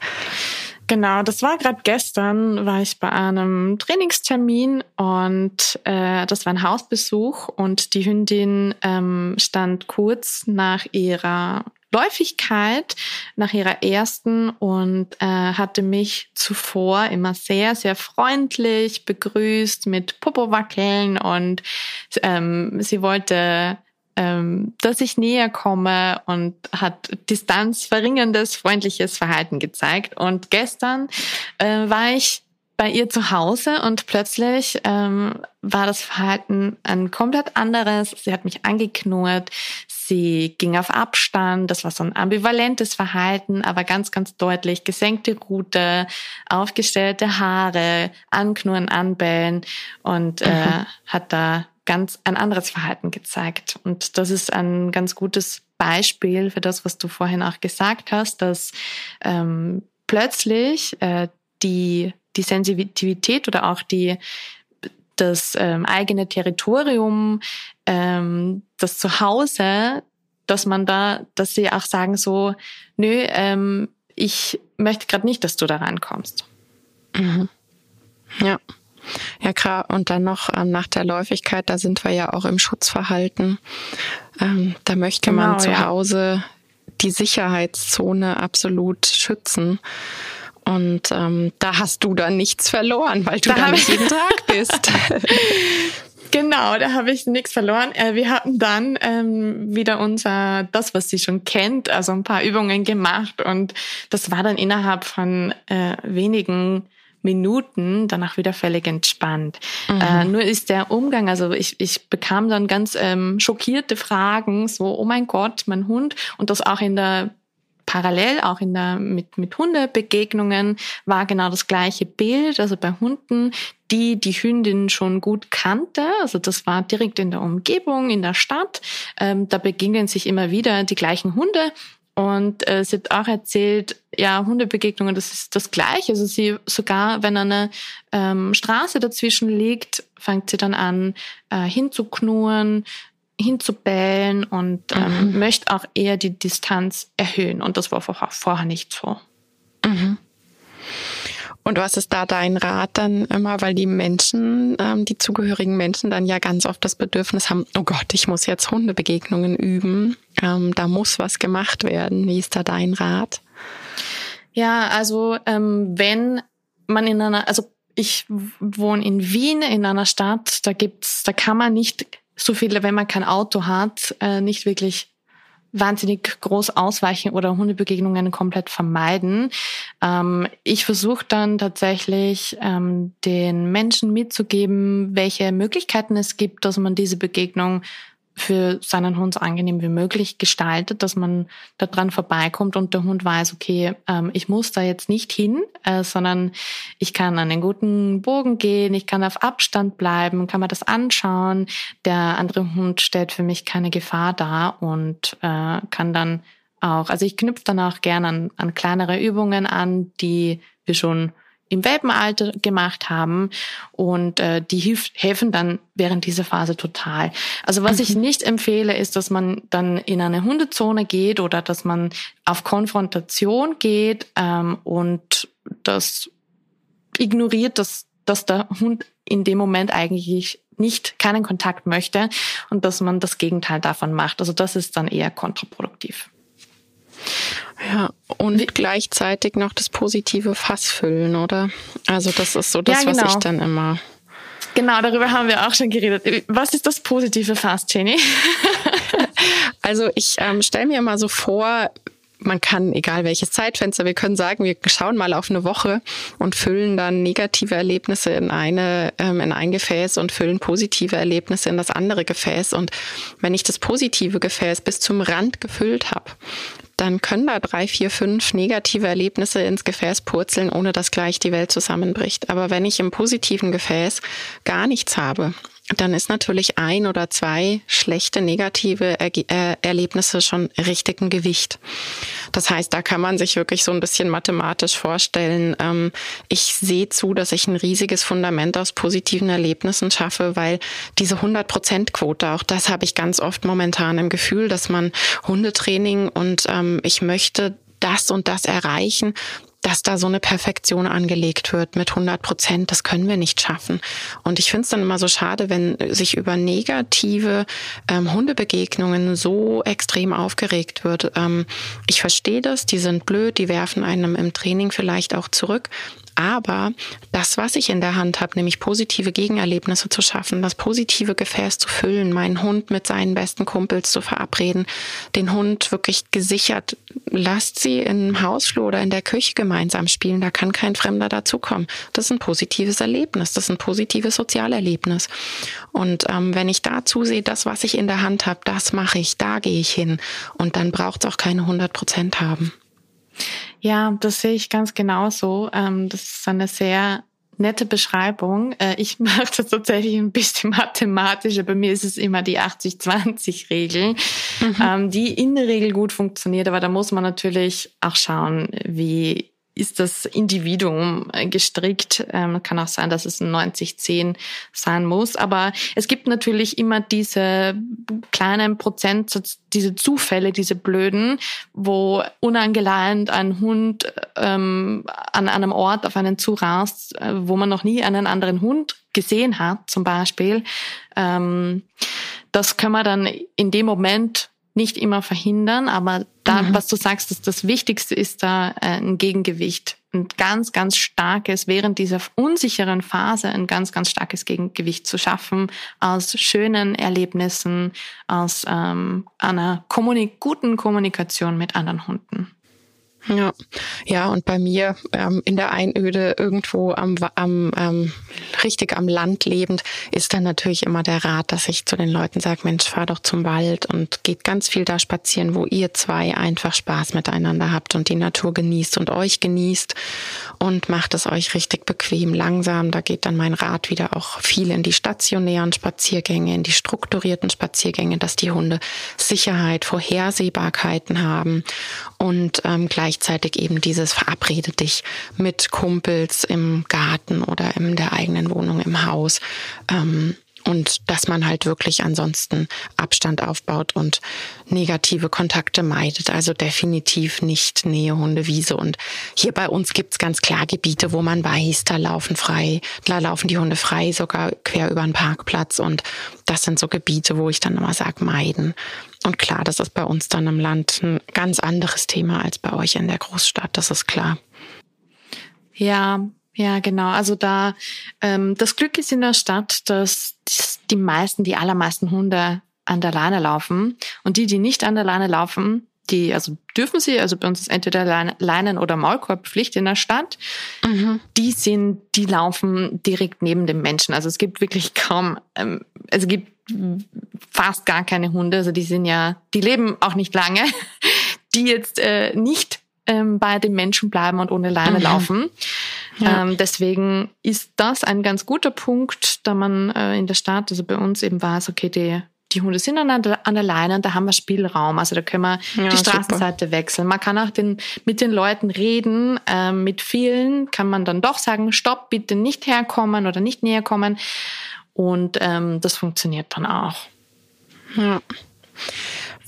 Genau, das war gerade gestern, war ich bei einem Trainingstermin und äh, das war ein Hausbesuch und die Hündin ähm, stand kurz nach ihrer Läufigkeit, nach ihrer ersten und äh, hatte mich zuvor immer sehr, sehr freundlich begrüßt mit Popowackeln und ähm, sie wollte ähm, dass ich näher komme und hat distanzverringerndes, freundliches Verhalten gezeigt. Und gestern äh, war ich bei ihr zu Hause und plötzlich ähm, war das Verhalten ein komplett anderes. Sie hat mich angeknurrt, sie ging auf Abstand, das war so ein ambivalentes Verhalten, aber ganz, ganz deutlich gesenkte Rute, aufgestellte Haare, anknurren, anbellen und äh, mhm. hat da ganz ein anderes Verhalten gezeigt. Und das ist ein ganz gutes Beispiel für das, was du vorhin auch gesagt hast, dass ähm, plötzlich äh, die, die Sensitivität oder auch die, das ähm, eigene Territorium, ähm, das Zuhause, dass man da, dass sie auch sagen so, nö, ähm, ich möchte gerade nicht, dass du da rankommst. Mhm. Ja. Ja, klar. Und dann noch ähm, nach der Läufigkeit, da sind wir ja auch im Schutzverhalten. Ähm, da möchte genau, man zu ja. Hause die Sicherheitszone absolut schützen. Und ähm, da hast du dann nichts verloren, weil du da, da nicht jeden Tag bist. Genau, da habe ich nichts verloren. Äh, wir hatten dann ähm, wieder unser, das, was sie schon kennt, also ein paar Übungen gemacht und das war dann innerhalb von äh, wenigen Minuten danach wieder völlig entspannt. Mhm. Äh, nur ist der Umgang, also ich, ich bekam dann ganz ähm, schockierte Fragen, so, oh mein Gott, mein Hund, und das auch in der parallel auch in der mit mit Hundebegegnungen war genau das gleiche Bild also bei Hunden die die Hündin schon gut kannte also das war direkt in der Umgebung in der Stadt ähm, da begegnen sich immer wieder die gleichen Hunde und äh, sie hat auch erzählt, ja, Hundebegegnungen, das ist das Gleiche. Also sie sogar, wenn eine ähm, Straße dazwischen liegt, fängt sie dann an, äh, hinzuknurren, hinzubellen und ähm, mhm. möchte auch eher die Distanz erhöhen. Und das war vorher, vorher nicht so. Mhm. Und was ist da dein Rat dann immer, weil die Menschen, ähm, die zugehörigen Menschen dann ja ganz oft das Bedürfnis haben, oh Gott, ich muss jetzt Hundebegegnungen üben, ähm, da muss was gemacht werden. Wie ist da dein Rat? Ja, also ähm, wenn man in einer, also ich wohne in Wien, in einer Stadt, da gibt's, da kann man nicht so viele, wenn man kein Auto hat, äh, nicht wirklich wahnsinnig groß ausweichen oder Hundebegegnungen komplett vermeiden. Ähm, ich versuche dann tatsächlich ähm, den Menschen mitzugeben, welche Möglichkeiten es gibt, dass man diese Begegnung für seinen Hund so angenehm wie möglich gestaltet, dass man da dran vorbeikommt und der Hund weiß, okay, ähm, ich muss da jetzt nicht hin, äh, sondern ich kann an den guten Bogen gehen, ich kann auf Abstand bleiben, kann mir das anschauen. Der andere Hund stellt für mich keine Gefahr dar und äh, kann dann auch, also ich knüpfe dann auch gerne an, an kleinere Übungen an, die wir schon im Welpenalter gemacht haben und äh, die hilf, helfen dann während dieser Phase total. Also was mhm. ich nicht empfehle, ist, dass man dann in eine Hundezone geht oder dass man auf Konfrontation geht ähm, und das ignoriert, dass, dass der Hund in dem Moment eigentlich nicht keinen Kontakt möchte und dass man das Gegenteil davon macht. Also das ist dann eher kontraproduktiv. Ja, und gleichzeitig noch das positive Fass füllen, oder? Also das ist so das, ja, genau. was ich dann immer. Genau, darüber haben wir auch schon geredet. Was ist das positive Fass, Jenny? also ich ähm, stelle mir immer so vor, man kann, egal welches Zeitfenster, wir können sagen, wir schauen mal auf eine Woche und füllen dann negative Erlebnisse in eine, ähm, in ein Gefäß und füllen positive Erlebnisse in das andere Gefäß. Und wenn ich das positive Gefäß bis zum Rand gefüllt habe, dann können da drei, vier, fünf negative Erlebnisse ins Gefäß purzeln, ohne dass gleich die Welt zusammenbricht. Aber wenn ich im positiven Gefäß gar nichts habe, dann ist natürlich ein oder zwei schlechte negative er äh, Erlebnisse schon richtig ein Gewicht. Das heißt, da kann man sich wirklich so ein bisschen mathematisch vorstellen. Ähm, ich sehe zu, dass ich ein riesiges Fundament aus positiven Erlebnissen schaffe, weil diese 100-Prozent-Quote, auch das habe ich ganz oft momentan im Gefühl, dass man Hundetraining und ähm, ich möchte das und das erreichen, dass da so eine Perfektion angelegt wird mit 100 Prozent. Das können wir nicht schaffen. Und ich finde es dann immer so schade, wenn sich über negative ähm, Hundebegegnungen so extrem aufgeregt wird. Ähm, ich verstehe das, die sind blöd, die werfen einem im Training vielleicht auch zurück. Aber das, was ich in der Hand habe, nämlich positive Gegenerlebnisse zu schaffen, das positive Gefäß zu füllen, meinen Hund mit seinen besten Kumpels zu verabreden, den Hund wirklich gesichert, lasst sie im Hausflur oder in der Küche gemeinsam spielen, da kann kein Fremder dazukommen. Das ist ein positives Erlebnis, das ist ein positives Sozialerlebnis. Und ähm, wenn ich da zusehe, das, was ich in der Hand habe, das mache ich, da gehe ich hin. Und dann braucht es auch keine 100 Prozent haben. Ja, das sehe ich ganz genauso. Ähm, das ist eine sehr nette Beschreibung. Äh, ich mache das tatsächlich ein bisschen mathematisch. Bei mir ist es immer die 80-20-Regel, mhm. Ähm, die in der Regel gut funktioniert. Aber da muss man natürlich auch schauen, wie ist das Individuum äh, gestrickt. Ähm, kann auch sein, dass es ein 90-10 sein muss. Aber es gibt natürlich immer diese kleinen Prozent, diese Zufälle, diese blöden, wo unangeleint ein Hund ähm, an einem Ort auf einen zurast, äh, wo man noch nie einen anderen Hund gesehen hat, zum Beispiel. Ähm, das können wir dann in dem Moment nicht immer verhindern, aber da, mhm. was du sagst, dass das Wichtigste ist da äh, ein Gegengewicht, ein ganz, ganz starkes, während dieser unsicheren Phase ein ganz, ganz starkes Gegengewicht zu schaffen aus schönen Erlebnissen, aus ähm, einer Kommunik guten Kommunikation mit anderen Hunden. Ja, ja, und bei mir ähm, in der Einöde irgendwo am, am ähm, richtig am Land lebend ist dann natürlich immer der Rat, dass ich zu den Leuten sage, Mensch, fahr doch zum Wald und geht ganz viel da spazieren, wo ihr zwei einfach Spaß miteinander habt und die Natur genießt und euch genießt und macht es euch richtig bequem, langsam. Da geht dann mein Rat wieder auch viel in die stationären Spaziergänge, in die strukturierten Spaziergänge, dass die Hunde Sicherheit, Vorhersehbarkeiten haben und ähm, gleichzeitig eben dieses verabrede dich mit Kumpels im Garten oder in der eigenen Wohnung im Haus. Ähm, und dass man halt wirklich ansonsten Abstand aufbaut und negative Kontakte meidet. Also definitiv nicht Nähe Hundewiese. Und hier bei uns gibt's ganz klar Gebiete, wo man weiß, da laufen frei, da laufen die Hunde frei, sogar quer über den Parkplatz. Und das sind so Gebiete, wo ich dann immer sage, meiden. Und klar, das ist bei uns dann im Land ein ganz anderes Thema als bei euch in der Großstadt, das ist klar. Ja, ja, genau. Also da ähm, das Glück ist in der Stadt, dass die meisten, die allermeisten Hunde an der Leine laufen und die, die nicht an der Leine laufen, die, also dürfen sie, also bei uns ist entweder Leinen- oder Maulkorbpflicht in der Stadt. Mhm. Die sind, die laufen direkt neben dem Menschen. Also es gibt wirklich kaum, ähm, es gibt fast gar keine Hunde, also die sind ja, die leben auch nicht lange, die jetzt äh, nicht ähm, bei den Menschen bleiben und ohne Leine mhm. laufen. Ja. Ähm, deswegen ist das ein ganz guter Punkt, da man äh, in der Stadt, also bei uns eben weiß, okay, die, die Hunde sind an der, an der Leine und da haben wir Spielraum. Also da können wir ja, die Straßenseite super. wechseln. Man kann auch den, mit den Leuten reden. Ähm, mit vielen kann man dann doch sagen, stopp, bitte nicht herkommen oder nicht näher kommen. Und ähm, das funktioniert dann auch. Ja.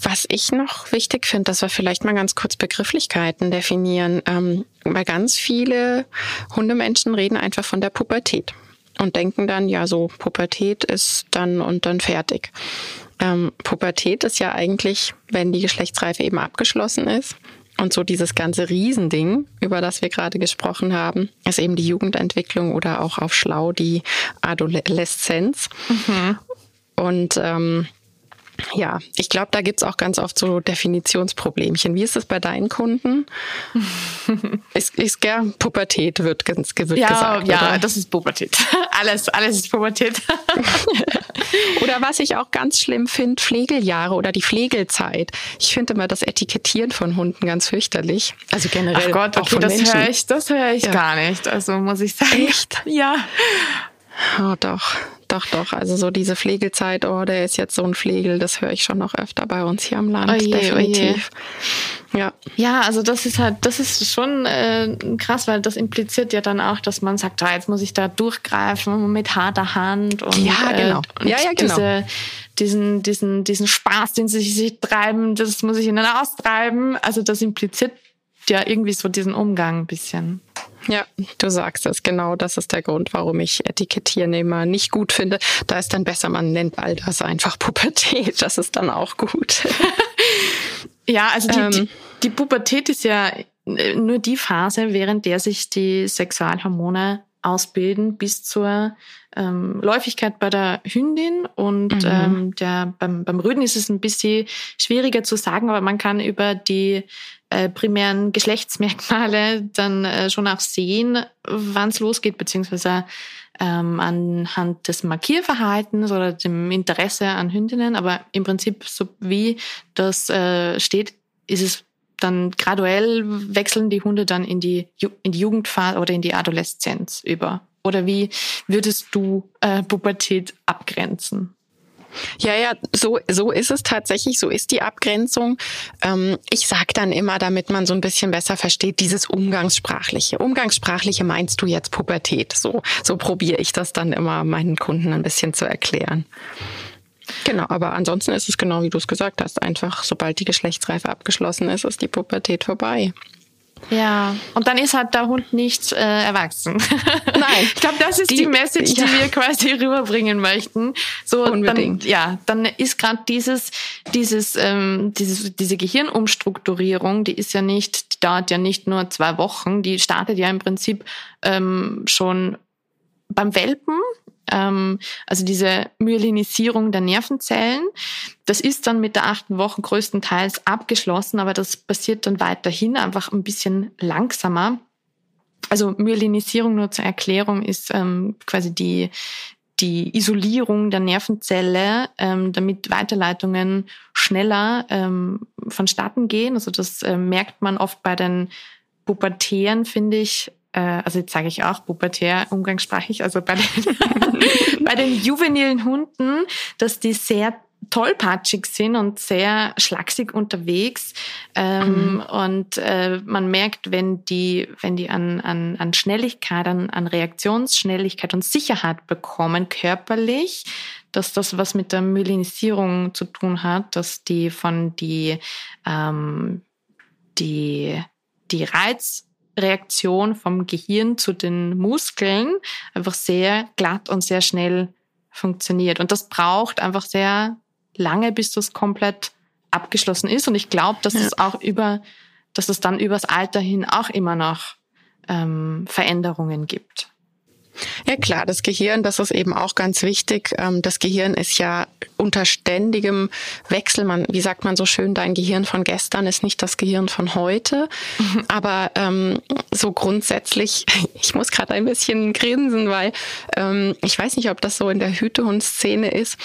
Was ich noch wichtig finde, dass wir vielleicht mal ganz kurz Begrifflichkeiten definieren, ähm, weil ganz viele Hundemenschen reden einfach von der Pubertät und denken dann, ja, so Pubertät ist dann und dann fertig. Ähm, Pubertät ist ja eigentlich, wenn die Geschlechtsreife eben abgeschlossen ist. Und so dieses ganze Riesending, über das wir gerade gesprochen haben, ist eben die Jugendentwicklung oder auch auf Schlau die Adoleszenz. Mhm. Und ähm, ja, ich glaube, da gibt's auch ganz oft so Definitionsproblemchen. Wie ist es bei deinen Kunden? ist, ist gern Pubertät, wird, wird ja, gesagt. Ja, oder? das ist Pubertät. Alles, alles ist Pubertät. oder was ich auch ganz schlimm finde, Pflegeljahre oder die Pflegelzeit. Ich finde immer das Etikettieren von Hunden ganz fürchterlich. Also generell. Ach Gott, okay, das höre ich, das höre ich ja. gar nicht. Also muss ich sagen. Echt? Ja. Oh, doch. Doch, doch. Also so diese Pflegezeit, oh, der ist jetzt so ein Pflegel, das höre ich schon noch öfter bei uns hier am Land. Oje, definitiv. Oje. Ja. Ja, also das ist halt, das ist schon äh, krass, weil das impliziert ja dann auch, dass man sagt, ah, jetzt muss ich da durchgreifen mit harter Hand und, ja, genau. Äh, und ja, ja, genau. Diese, diesen, diesen, diesen Spaß, den sie sich treiben, das muss ich ihnen austreiben. Also das impliziert ja irgendwie so diesen Umgang ein bisschen. Ja, du sagst es genau. Das ist der Grund, warum ich Etikettieren immer nicht gut finde. Da ist dann besser, man nennt all das einfach Pubertät. Das ist dann auch gut. ja, also die, ähm, die, die Pubertät ist ja nur die Phase, während der sich die Sexualhormone ausbilden bis zur ähm, Läufigkeit bei der Hündin und mhm. ähm, der, beim, beim Rüden ist es ein bisschen schwieriger zu sagen, aber man kann über die äh, primären Geschlechtsmerkmale dann äh, schon auch sehen, wann es losgeht, beziehungsweise ähm, anhand des Markierverhaltens oder dem Interesse an Hündinnen. Aber im Prinzip, so wie das äh, steht, ist es dann graduell wechseln die Hunde dann in die, in die Jugendphase oder in die Adoleszenz über. Oder wie würdest du äh, Pubertät abgrenzen? Ja, ja, so, so ist es tatsächlich, so ist die Abgrenzung. Ähm, ich sage dann immer, damit man so ein bisschen besser versteht, dieses Umgangssprachliche. Umgangssprachliche meinst du jetzt Pubertät? So, so probiere ich das dann immer meinen Kunden ein bisschen zu erklären. Genau, aber ansonsten ist es genau wie du es gesagt hast. Einfach, sobald die Geschlechtsreife abgeschlossen ist, ist die Pubertät vorbei. Ja, und dann ist halt der Hund nicht äh, erwachsen. Nein. ich glaube, das ist die, die Message, ja. die wir quasi rüberbringen möchten. So, Unbedingt. Dann, ja, dann ist gerade dieses, dieses, ähm, dieses, diese Gehirnumstrukturierung, die ist ja nicht, die dauert ja nicht nur zwei Wochen, die startet ja im Prinzip ähm, schon beim Welpen, ähm, also diese Myelinisierung der Nervenzellen. Das ist dann mit der achten Woche größtenteils abgeschlossen, aber das passiert dann weiterhin einfach ein bisschen langsamer. Also Myelinisierung nur zur Erklärung ist ähm, quasi die die Isolierung der Nervenzelle, ähm, damit Weiterleitungen schneller ähm, vonstatten gehen. Also das äh, merkt man oft bei den Pubertären, finde ich, also jetzt sage ich auch pubertär umgangssprachlich, also bei den, bei den juvenilen Hunden, dass die sehr tollpatschig sind und sehr schlaksig unterwegs. Ähm, mhm. Und äh, man merkt, wenn die, wenn die an, an, an Schnelligkeit, an, an Reaktionsschnelligkeit und Sicherheit bekommen, körperlich, dass das was mit der Myelinisierung zu tun hat, dass die von die, ähm, die, die Reiz Reaktion vom Gehirn zu den Muskeln einfach sehr glatt und sehr schnell funktioniert. Und das braucht einfach sehr lange, bis das komplett abgeschlossen ist. Und ich glaube, dass ja. es auch über, dass es dann übers Alter hin auch immer noch ähm, Veränderungen gibt. Ja klar, das Gehirn, das ist eben auch ganz wichtig. Ähm, das Gehirn ist ja unter ständigem Wechsel. Man, wie sagt man so schön, dein Gehirn von gestern ist nicht das Gehirn von heute. Mhm. Aber ähm, so grundsätzlich, ich muss gerade ein bisschen grinsen, weil ähm, ich weiß nicht, ob das so in der Hütehund-Szene ist.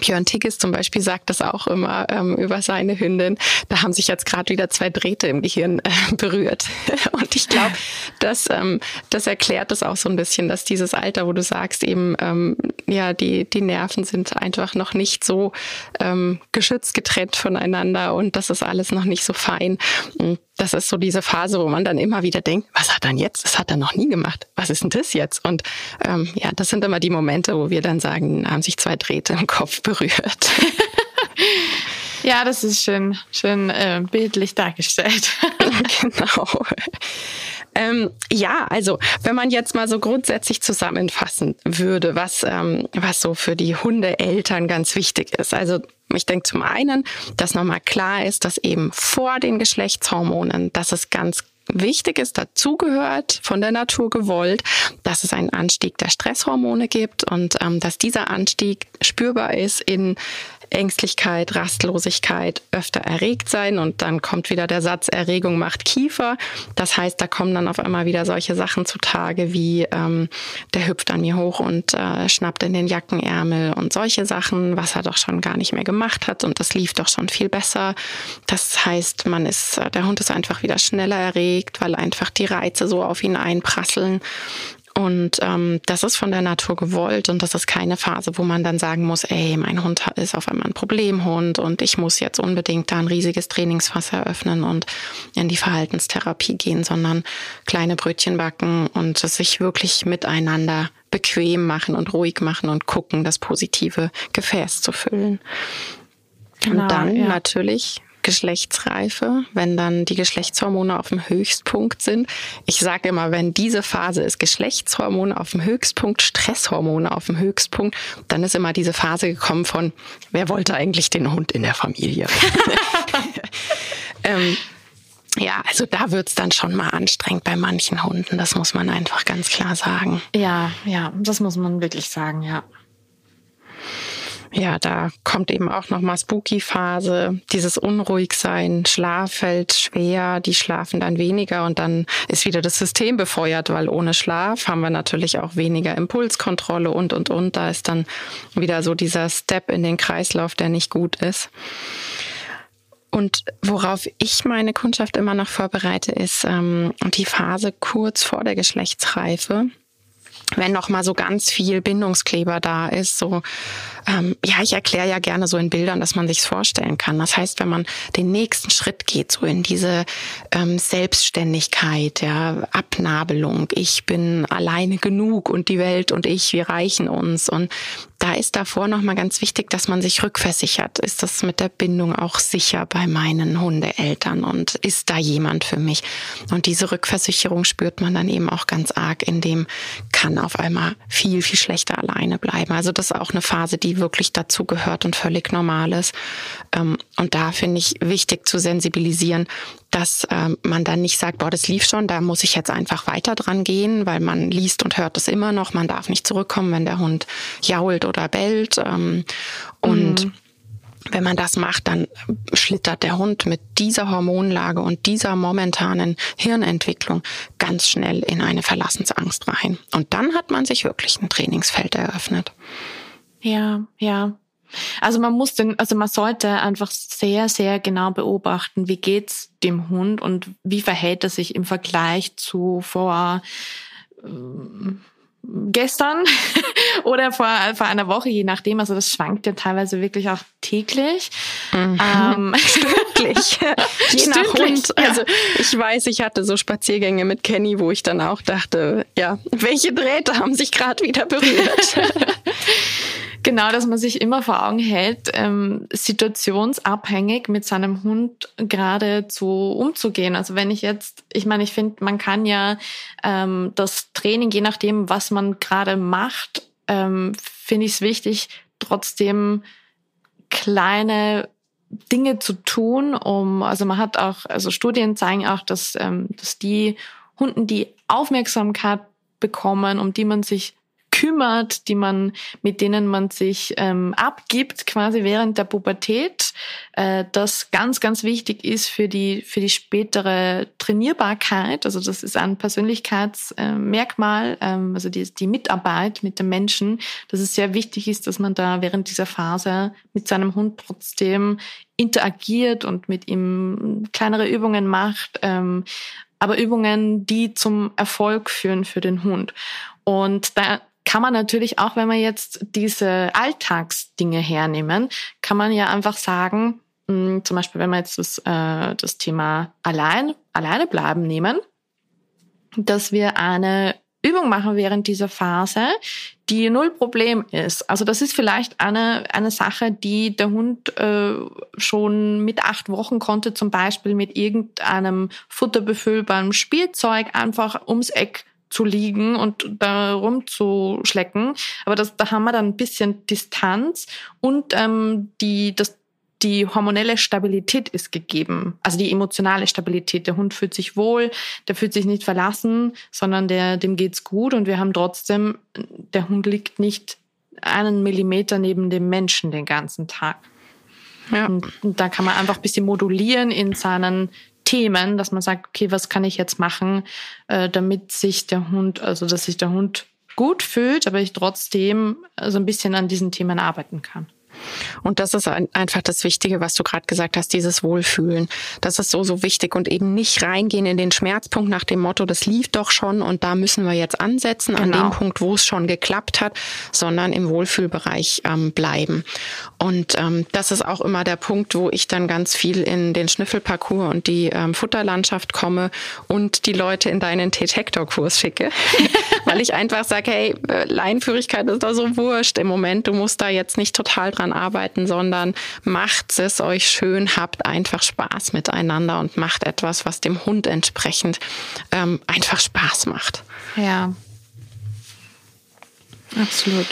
Björn Tigges zum Beispiel sagt das auch immer ähm, über seine Hündin. Da haben sich jetzt gerade wieder zwei Drähte im Gehirn äh, berührt. Und ich glaube, das, ähm, das erklärt das auch so ein bisschen, dass dieses Alter, wo du sagst, eben, ähm, ja, die, die Nerven sind einfach noch nicht so ähm, geschützt getrennt voneinander und das ist alles noch nicht so fein. Und das ist so diese Phase, wo man dann immer wieder denkt, was hat er jetzt? Das hat er noch nie gemacht. Was ist denn das jetzt? Und ähm, ja, das sind immer die Momente, wo wir dann sagen, haben sich zwei Drähte im Kopf berührt. ja, das ist schön, schön äh, bildlich dargestellt. genau. Ähm, ja, also wenn man jetzt mal so grundsätzlich zusammenfassen würde, was, ähm, was so für die Hundeeltern ganz wichtig ist. Also ich denke zum einen, dass nochmal klar ist, dass eben vor den Geschlechtshormonen, dass es ganz wichtig ist, dazugehört, von der Natur gewollt, dass es einen Anstieg der Stresshormone gibt und ähm, dass dieser Anstieg spürbar ist in Ängstlichkeit, Rastlosigkeit, öfter erregt sein und dann kommt wieder der Satz, Erregung macht Kiefer. Das heißt, da kommen dann auf einmal wieder solche Sachen zutage wie ähm, der hüpft an mir hoch und äh, schnappt in den Jackenärmel und solche Sachen, was er doch schon gar nicht mehr gemacht hat und das lief doch schon viel besser. Das heißt, man ist, äh, der Hund ist einfach wieder schneller erregt, weil einfach die Reize so auf ihn einprasseln. Und ähm, das ist von der Natur gewollt und das ist keine Phase, wo man dann sagen muss, ey, mein Hund ist auf einmal ein Problemhund und ich muss jetzt unbedingt da ein riesiges Trainingsfass eröffnen und in die Verhaltenstherapie gehen, sondern kleine Brötchen backen und sich wirklich miteinander bequem machen und ruhig machen und gucken, das positive Gefäß zu füllen. Genau, und dann ja. natürlich Geschlechtsreife, wenn dann die Geschlechtshormone auf dem Höchstpunkt sind. Ich sage immer, wenn diese Phase ist, Geschlechtshormone auf dem Höchstpunkt, Stresshormone auf dem Höchstpunkt, dann ist immer diese Phase gekommen von, wer wollte eigentlich den Hund in der Familie? ähm, ja, also da wird's dann schon mal anstrengend bei manchen Hunden. Das muss man einfach ganz klar sagen. Ja, ja, das muss man wirklich sagen, ja. Ja, da kommt eben auch nochmal Spooky-Phase, dieses Unruhigsein, Schlaf fällt schwer, die schlafen dann weniger und dann ist wieder das System befeuert, weil ohne Schlaf haben wir natürlich auch weniger Impulskontrolle und, und, und. Da ist dann wieder so dieser Step in den Kreislauf, der nicht gut ist. Und worauf ich meine Kundschaft immer noch vorbereite, ist ähm, die Phase kurz vor der Geschlechtsreife wenn noch mal so ganz viel Bindungskleber da ist, so ähm, ja, ich erkläre ja gerne so in Bildern, dass man sich's vorstellen kann. Das heißt, wenn man den nächsten Schritt geht, so in diese ähm, Selbstständigkeit, ja, Abnabelung, ich bin alleine genug und die Welt und ich, wir reichen uns und da ist davor nochmal ganz wichtig, dass man sich rückversichert. Ist das mit der Bindung auch sicher bei meinen Hundeeltern und ist da jemand für mich? Und diese Rückversicherung spürt man dann eben auch ganz arg, in dem kann auf einmal viel, viel schlechter alleine bleiben. Also das ist auch eine Phase, die wirklich dazu gehört und völlig normal ist. Ähm, und da finde ich wichtig zu sensibilisieren, dass ähm, man dann nicht sagt, boah, das lief schon, da muss ich jetzt einfach weiter dran gehen, weil man liest und hört es immer noch. Man darf nicht zurückkommen, wenn der Hund jault oder bellt. Ähm, und mhm. Wenn man das macht, dann schlittert der Hund mit dieser Hormonlage und dieser momentanen Hirnentwicklung ganz schnell in eine Verlassensangst rein. Und dann hat man sich wirklich ein Trainingsfeld eröffnet. Ja, ja. Also man muss den, also man sollte einfach sehr, sehr genau beobachten, wie geht's dem Hund und wie verhält er sich im Vergleich zu vor äh, gestern oder vor, vor einer Woche, je nachdem. Also das schwankt ja teilweise wirklich auch täglich. Mhm. Ähm, Stündlich. je nach Hund. Ja. Also ich weiß, ich hatte so Spaziergänge mit Kenny, wo ich dann auch dachte, ja, welche Drähte haben sich gerade wieder berührt? Genau, dass man sich immer vor Augen hält, ähm, situationsabhängig mit seinem Hund geradezu umzugehen. Also wenn ich jetzt, ich meine, ich finde, man kann ja ähm, das Training, je nachdem, was man gerade macht, ähm, finde ich es wichtig, trotzdem kleine Dinge zu tun, um, also man hat auch, also Studien zeigen auch, dass, ähm, dass die Hunden, die Aufmerksamkeit bekommen, um die man sich kümmert, die man, mit denen man sich ähm, abgibt, quasi während der Pubertät, äh, das ganz, ganz wichtig ist für die, für die spätere Trainierbarkeit. Also das ist ein Persönlichkeitsmerkmal, äh, ähm, also die, die Mitarbeit mit dem Menschen, dass es sehr wichtig ist, dass man da während dieser Phase mit seinem Hund trotzdem interagiert und mit ihm kleinere Übungen macht, ähm, aber Übungen, die zum Erfolg führen für den Hund. Und da kann man natürlich auch, wenn wir jetzt diese Alltagsdinge hernehmen, kann man ja einfach sagen, mh, hm, zum Beispiel, wenn wir jetzt das, äh, das Thema allein, alleine bleiben nehmen, dass wir eine Übung machen während dieser Phase, die null Problem ist. Also das ist vielleicht eine, eine Sache, die der Hund äh, schon mit acht Wochen konnte, zum Beispiel mit irgendeinem futterbefüllbaren Spielzeug einfach ums Eck zu liegen und da rumzuschlecken. Aber das, da haben wir dann ein bisschen Distanz und ähm, die, das, die hormonelle Stabilität ist gegeben. Also die emotionale Stabilität. Der Hund fühlt sich wohl, der fühlt sich nicht verlassen, sondern der, dem geht's gut und wir haben trotzdem, der Hund liegt nicht einen Millimeter neben dem Menschen den ganzen Tag. Ja. Und, und da kann man einfach ein bisschen modulieren in seinen Themen, dass man sagt, okay, was kann ich jetzt machen, äh, damit sich der Hund, also dass sich der Hund gut fühlt, aber ich trotzdem so ein bisschen an diesen Themen arbeiten kann. Und das ist einfach das Wichtige, was du gerade gesagt hast, dieses Wohlfühlen. Das ist so, so wichtig und eben nicht reingehen in den Schmerzpunkt nach dem Motto, das lief doch schon und da müssen wir jetzt ansetzen, genau. an dem genau. Punkt, wo es schon geklappt hat, sondern im Wohlfühlbereich ähm, bleiben. Und ähm, das ist auch immer der Punkt, wo ich dann ganz viel in den Schnüffelparcours und die ähm, Futterlandschaft komme und die Leute in deinen T-Tector-Kurs schicke. weil ich einfach sage, hey, äh, Leinführigkeit ist doch so wurscht im Moment. Du musst da jetzt nicht total dran arbeiten, sondern macht es euch schön, habt einfach Spaß miteinander und macht etwas, was dem Hund entsprechend ähm, einfach Spaß macht. Ja. Absolut.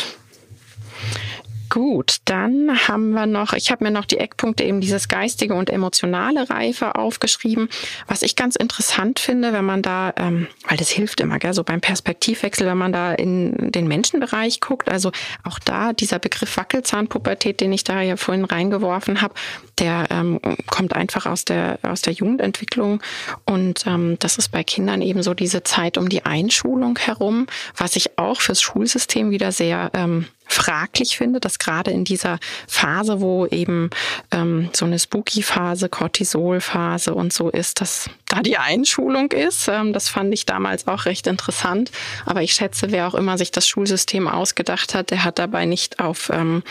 Gut, dann haben wir noch, ich habe mir noch die Eckpunkte eben dieses geistige und emotionale Reife aufgeschrieben. Was ich ganz interessant finde, wenn man da, ähm, weil das hilft immer, gell, so beim Perspektivwechsel, wenn man da in den Menschenbereich guckt, also auch da dieser Begriff Wackelzahnpubertät, den ich da ja vorhin reingeworfen habe, der ähm, kommt einfach aus der aus der Jugendentwicklung und ähm, das ist bei Kindern eben so diese Zeit um die Einschulung herum, was ich auch fürs Schulsystem wieder sehr ähm, fraglich finde, dass gerade in dieser Phase, wo eben ähm, so eine Spooky-Phase, Cortisol-Phase und so ist, dass da die Einschulung ist. Ähm, das fand ich damals auch recht interessant. Aber ich schätze, wer auch immer sich das Schulsystem ausgedacht hat, der hat dabei nicht auf ähm,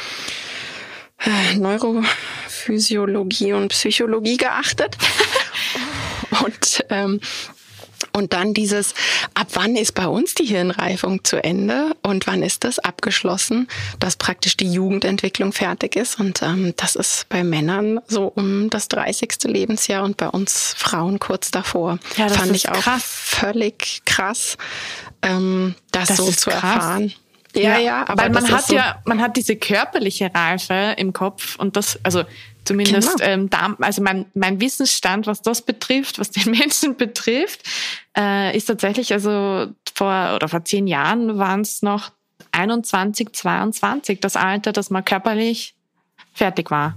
äh, Neurophysiologie und Psychologie geachtet. und ähm, und dann dieses, ab wann ist bei uns die Hirnreifung zu Ende und wann ist das abgeschlossen, dass praktisch die Jugendentwicklung fertig ist. Und ähm, das ist bei Männern so um das 30. Lebensjahr und bei uns Frauen kurz davor. Ja, das Fand ich auch krass. völlig krass, ähm, das, das so zu krass. erfahren. Ja, ja, ja aber weil man hat so ja, man hat diese körperliche Reife im Kopf und das, also Zumindest genau. ähm, da, also mein, mein Wissensstand, was das betrifft, was den Menschen betrifft, äh, ist tatsächlich, also vor oder vor zehn Jahren waren es noch 21, 22, das Alter, dass man körperlich fertig war.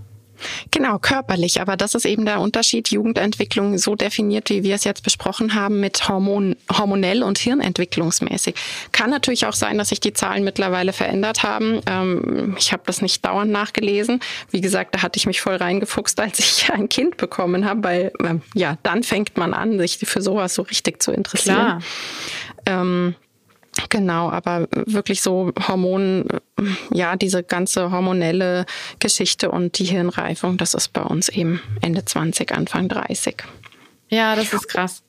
Genau, körperlich. Aber das ist eben der Unterschied. Jugendentwicklung so definiert, wie wir es jetzt besprochen haben, mit Hormon, hormonell und hirnentwicklungsmäßig. Kann natürlich auch sein, dass sich die Zahlen mittlerweile verändert haben. Ähm, ich habe das nicht dauernd nachgelesen. Wie gesagt, da hatte ich mich voll reingefuchst, als ich ein Kind bekommen habe, weil ähm, ja, dann fängt man an, sich für sowas so richtig zu interessieren. Klar. Ähm, Genau, aber wirklich so Hormonen, ja, diese ganze hormonelle Geschichte und die Hirnreifung, das ist bei uns eben Ende 20, Anfang 30. Ja, das ist krass.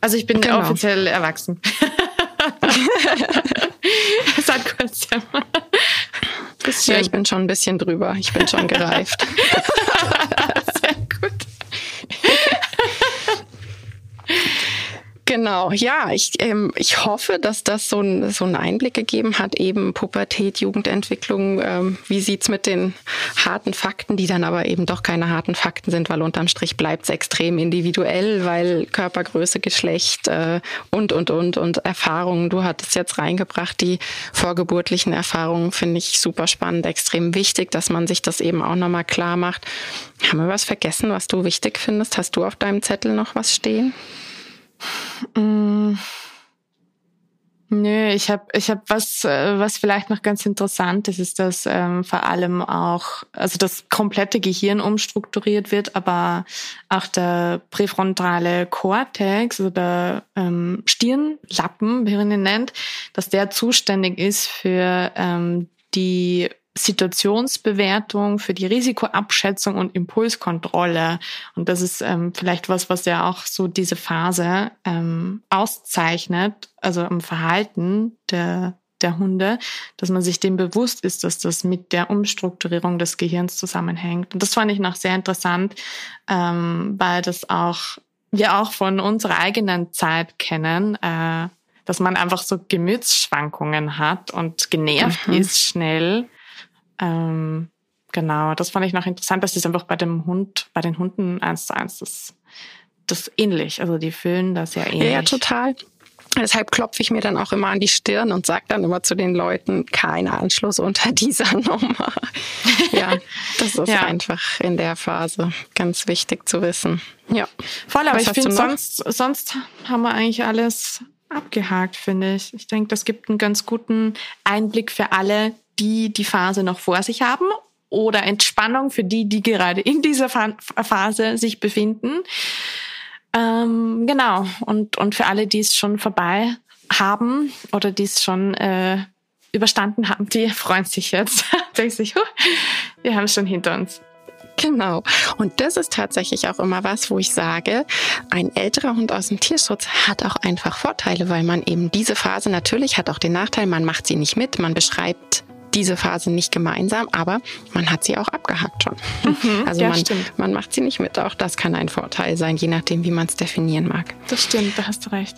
Also ich bin genau. offiziell erwachsen. Seit kurzem. Ja, ich bin schon ein bisschen drüber. Ich bin schon gereift. Sehr gut. Genau, ja, ich, ähm, ich hoffe, dass das so, ein, so einen Einblick gegeben hat, eben Pubertät, Jugendentwicklung, ähm, wie sieht's mit den harten Fakten, die dann aber eben doch keine harten Fakten sind, weil unterm Strich bleibt's extrem individuell, weil Körpergröße, Geschlecht äh, und, und, und, und Erfahrungen, du hattest jetzt reingebracht, die vorgeburtlichen Erfahrungen finde ich super spannend, extrem wichtig, dass man sich das eben auch nochmal klar macht. Haben wir was vergessen, was du wichtig findest? Hast du auf deinem Zettel noch was stehen? Mm. Nö, ich habe ich hab was, äh, was vielleicht noch ganz interessant ist, ist, dass ähm, vor allem auch, also das komplette Gehirn umstrukturiert wird, aber auch der präfrontale Kortex, also der ähm, Stirnlappen, wie man ihn nennt, dass der zuständig ist für ähm, die Situationsbewertung, für die Risikoabschätzung und Impulskontrolle. Und das ist ähm, vielleicht was, was ja auch so diese Phase ähm, auszeichnet, also im Verhalten der, der Hunde, dass man sich dem bewusst ist, dass das mit der Umstrukturierung des Gehirns zusammenhängt. Und das fand ich noch sehr interessant, ähm, weil das auch wir auch von unserer eigenen Zeit kennen, äh, dass man einfach so Gemütsschwankungen hat und genervt mhm. ist schnell ähm, genau, das fand ich noch interessant. Das ist einfach bei dem Hund, bei den Hunden eins zu eins das, das ähnlich. Also die fühlen das ja ähnlich. Ja, total. Deshalb klopfe ich mir dann auch immer an die Stirn und sage dann immer zu den Leuten, kein Anschluss unter dieser Nummer. ja, das ist ja. einfach in der Phase ganz wichtig zu wissen. Ja. Voll, aber Was ich finde, sonst, sonst haben wir eigentlich alles abgehakt, finde ich. Ich denke, das gibt einen ganz guten Einblick für alle, die die Phase noch vor sich haben oder Entspannung für die, die gerade in dieser Phase sich befinden. Ähm, genau. Und, und für alle, die es schon vorbei haben oder die es schon äh, überstanden haben, die freuen sich jetzt. Denken sich, huh, wir haben es schon hinter uns. Genau. Und das ist tatsächlich auch immer was, wo ich sage, ein älterer Hund aus dem Tierschutz hat auch einfach Vorteile, weil man eben diese Phase natürlich hat auch den Nachteil, man macht sie nicht mit, man beschreibt diese Phase nicht gemeinsam, aber man hat sie auch abgehakt schon. Mhm, also ja, man, man macht sie nicht mit. Auch das kann ein Vorteil sein, je nachdem, wie man es definieren mag. Das stimmt, da hast du recht.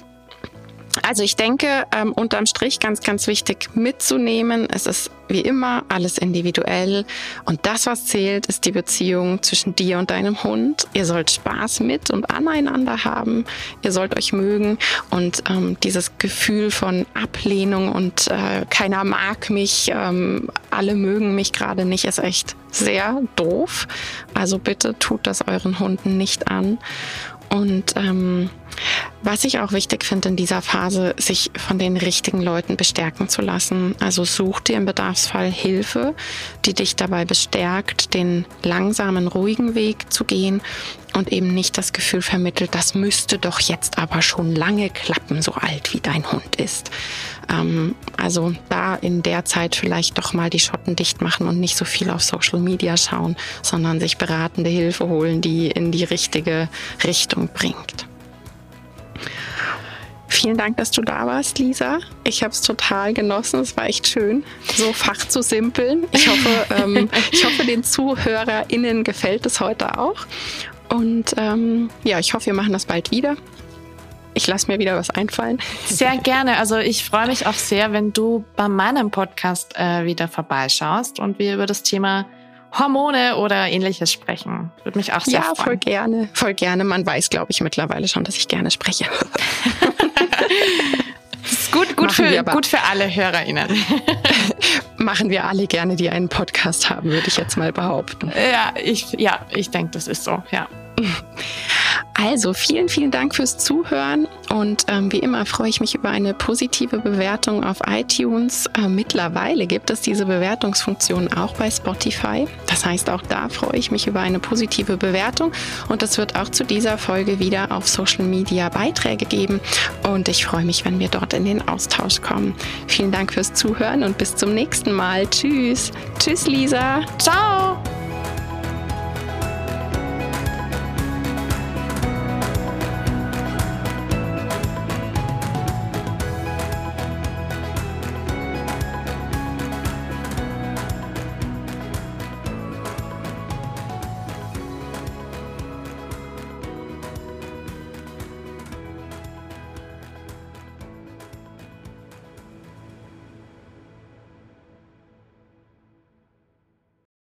Also ich denke, ähm, unterm Strich ganz, ganz wichtig mitzunehmen. Es ist wie immer alles individuell. Und das, was zählt, ist die Beziehung zwischen dir und deinem Hund. Ihr sollt Spaß mit und aneinander haben. Ihr sollt euch mögen. Und ähm, dieses Gefühl von Ablehnung und äh, keiner mag mich, ähm, alle mögen mich gerade nicht, ist echt sehr doof. Also bitte tut das euren Hunden nicht an. Und ähm, was ich auch wichtig finde in dieser Phase, sich von den richtigen Leuten bestärken zu lassen. Also such dir im Bedarfsfall Hilfe, die dich dabei bestärkt, den langsamen, ruhigen Weg zu gehen und eben nicht das Gefühl vermittelt, das müsste doch jetzt aber schon lange klappen, so alt wie dein Hund ist. Ähm, also da in der Zeit vielleicht doch mal die Schotten dicht machen und nicht so viel auf Social Media schauen, sondern sich beratende Hilfe holen, die in die richtige Richtung bringt. Vielen Dank, dass du da warst, Lisa. Ich habe es total genossen. Es war echt schön, so Fach zu simpeln. Ich hoffe, ähm, ich hoffe, den ZuhörerInnen gefällt es heute auch. Und ähm, ja, ich hoffe, wir machen das bald wieder. Ich lasse mir wieder was einfallen. Sehr gerne. Also ich freue mich auch sehr, wenn du bei meinem Podcast äh, wieder vorbeischaust und wir über das Thema Hormone oder ähnliches sprechen. Würde mich auch sehr ja, freuen. Ja, voll gerne. Voll gerne. Man weiß, glaube ich, mittlerweile schon, dass ich gerne spreche. das ist gut, gut, für, gut für alle HörerInnen. Machen wir alle gerne, die einen Podcast haben, würde ich jetzt mal behaupten. Ja, ich, ja, ich denke, das ist so, ja. Also vielen, vielen Dank fürs Zuhören und ähm, wie immer freue ich mich über eine positive Bewertung auf iTunes. Äh, mittlerweile gibt es diese Bewertungsfunktion auch bei Spotify. Das heißt, auch da freue ich mich über eine positive Bewertung und es wird auch zu dieser Folge wieder auf Social Media Beiträge geben und ich freue mich, wenn wir dort in den Austausch kommen. Vielen Dank fürs Zuhören und bis zum nächsten Mal. Tschüss. Tschüss, Lisa. Ciao.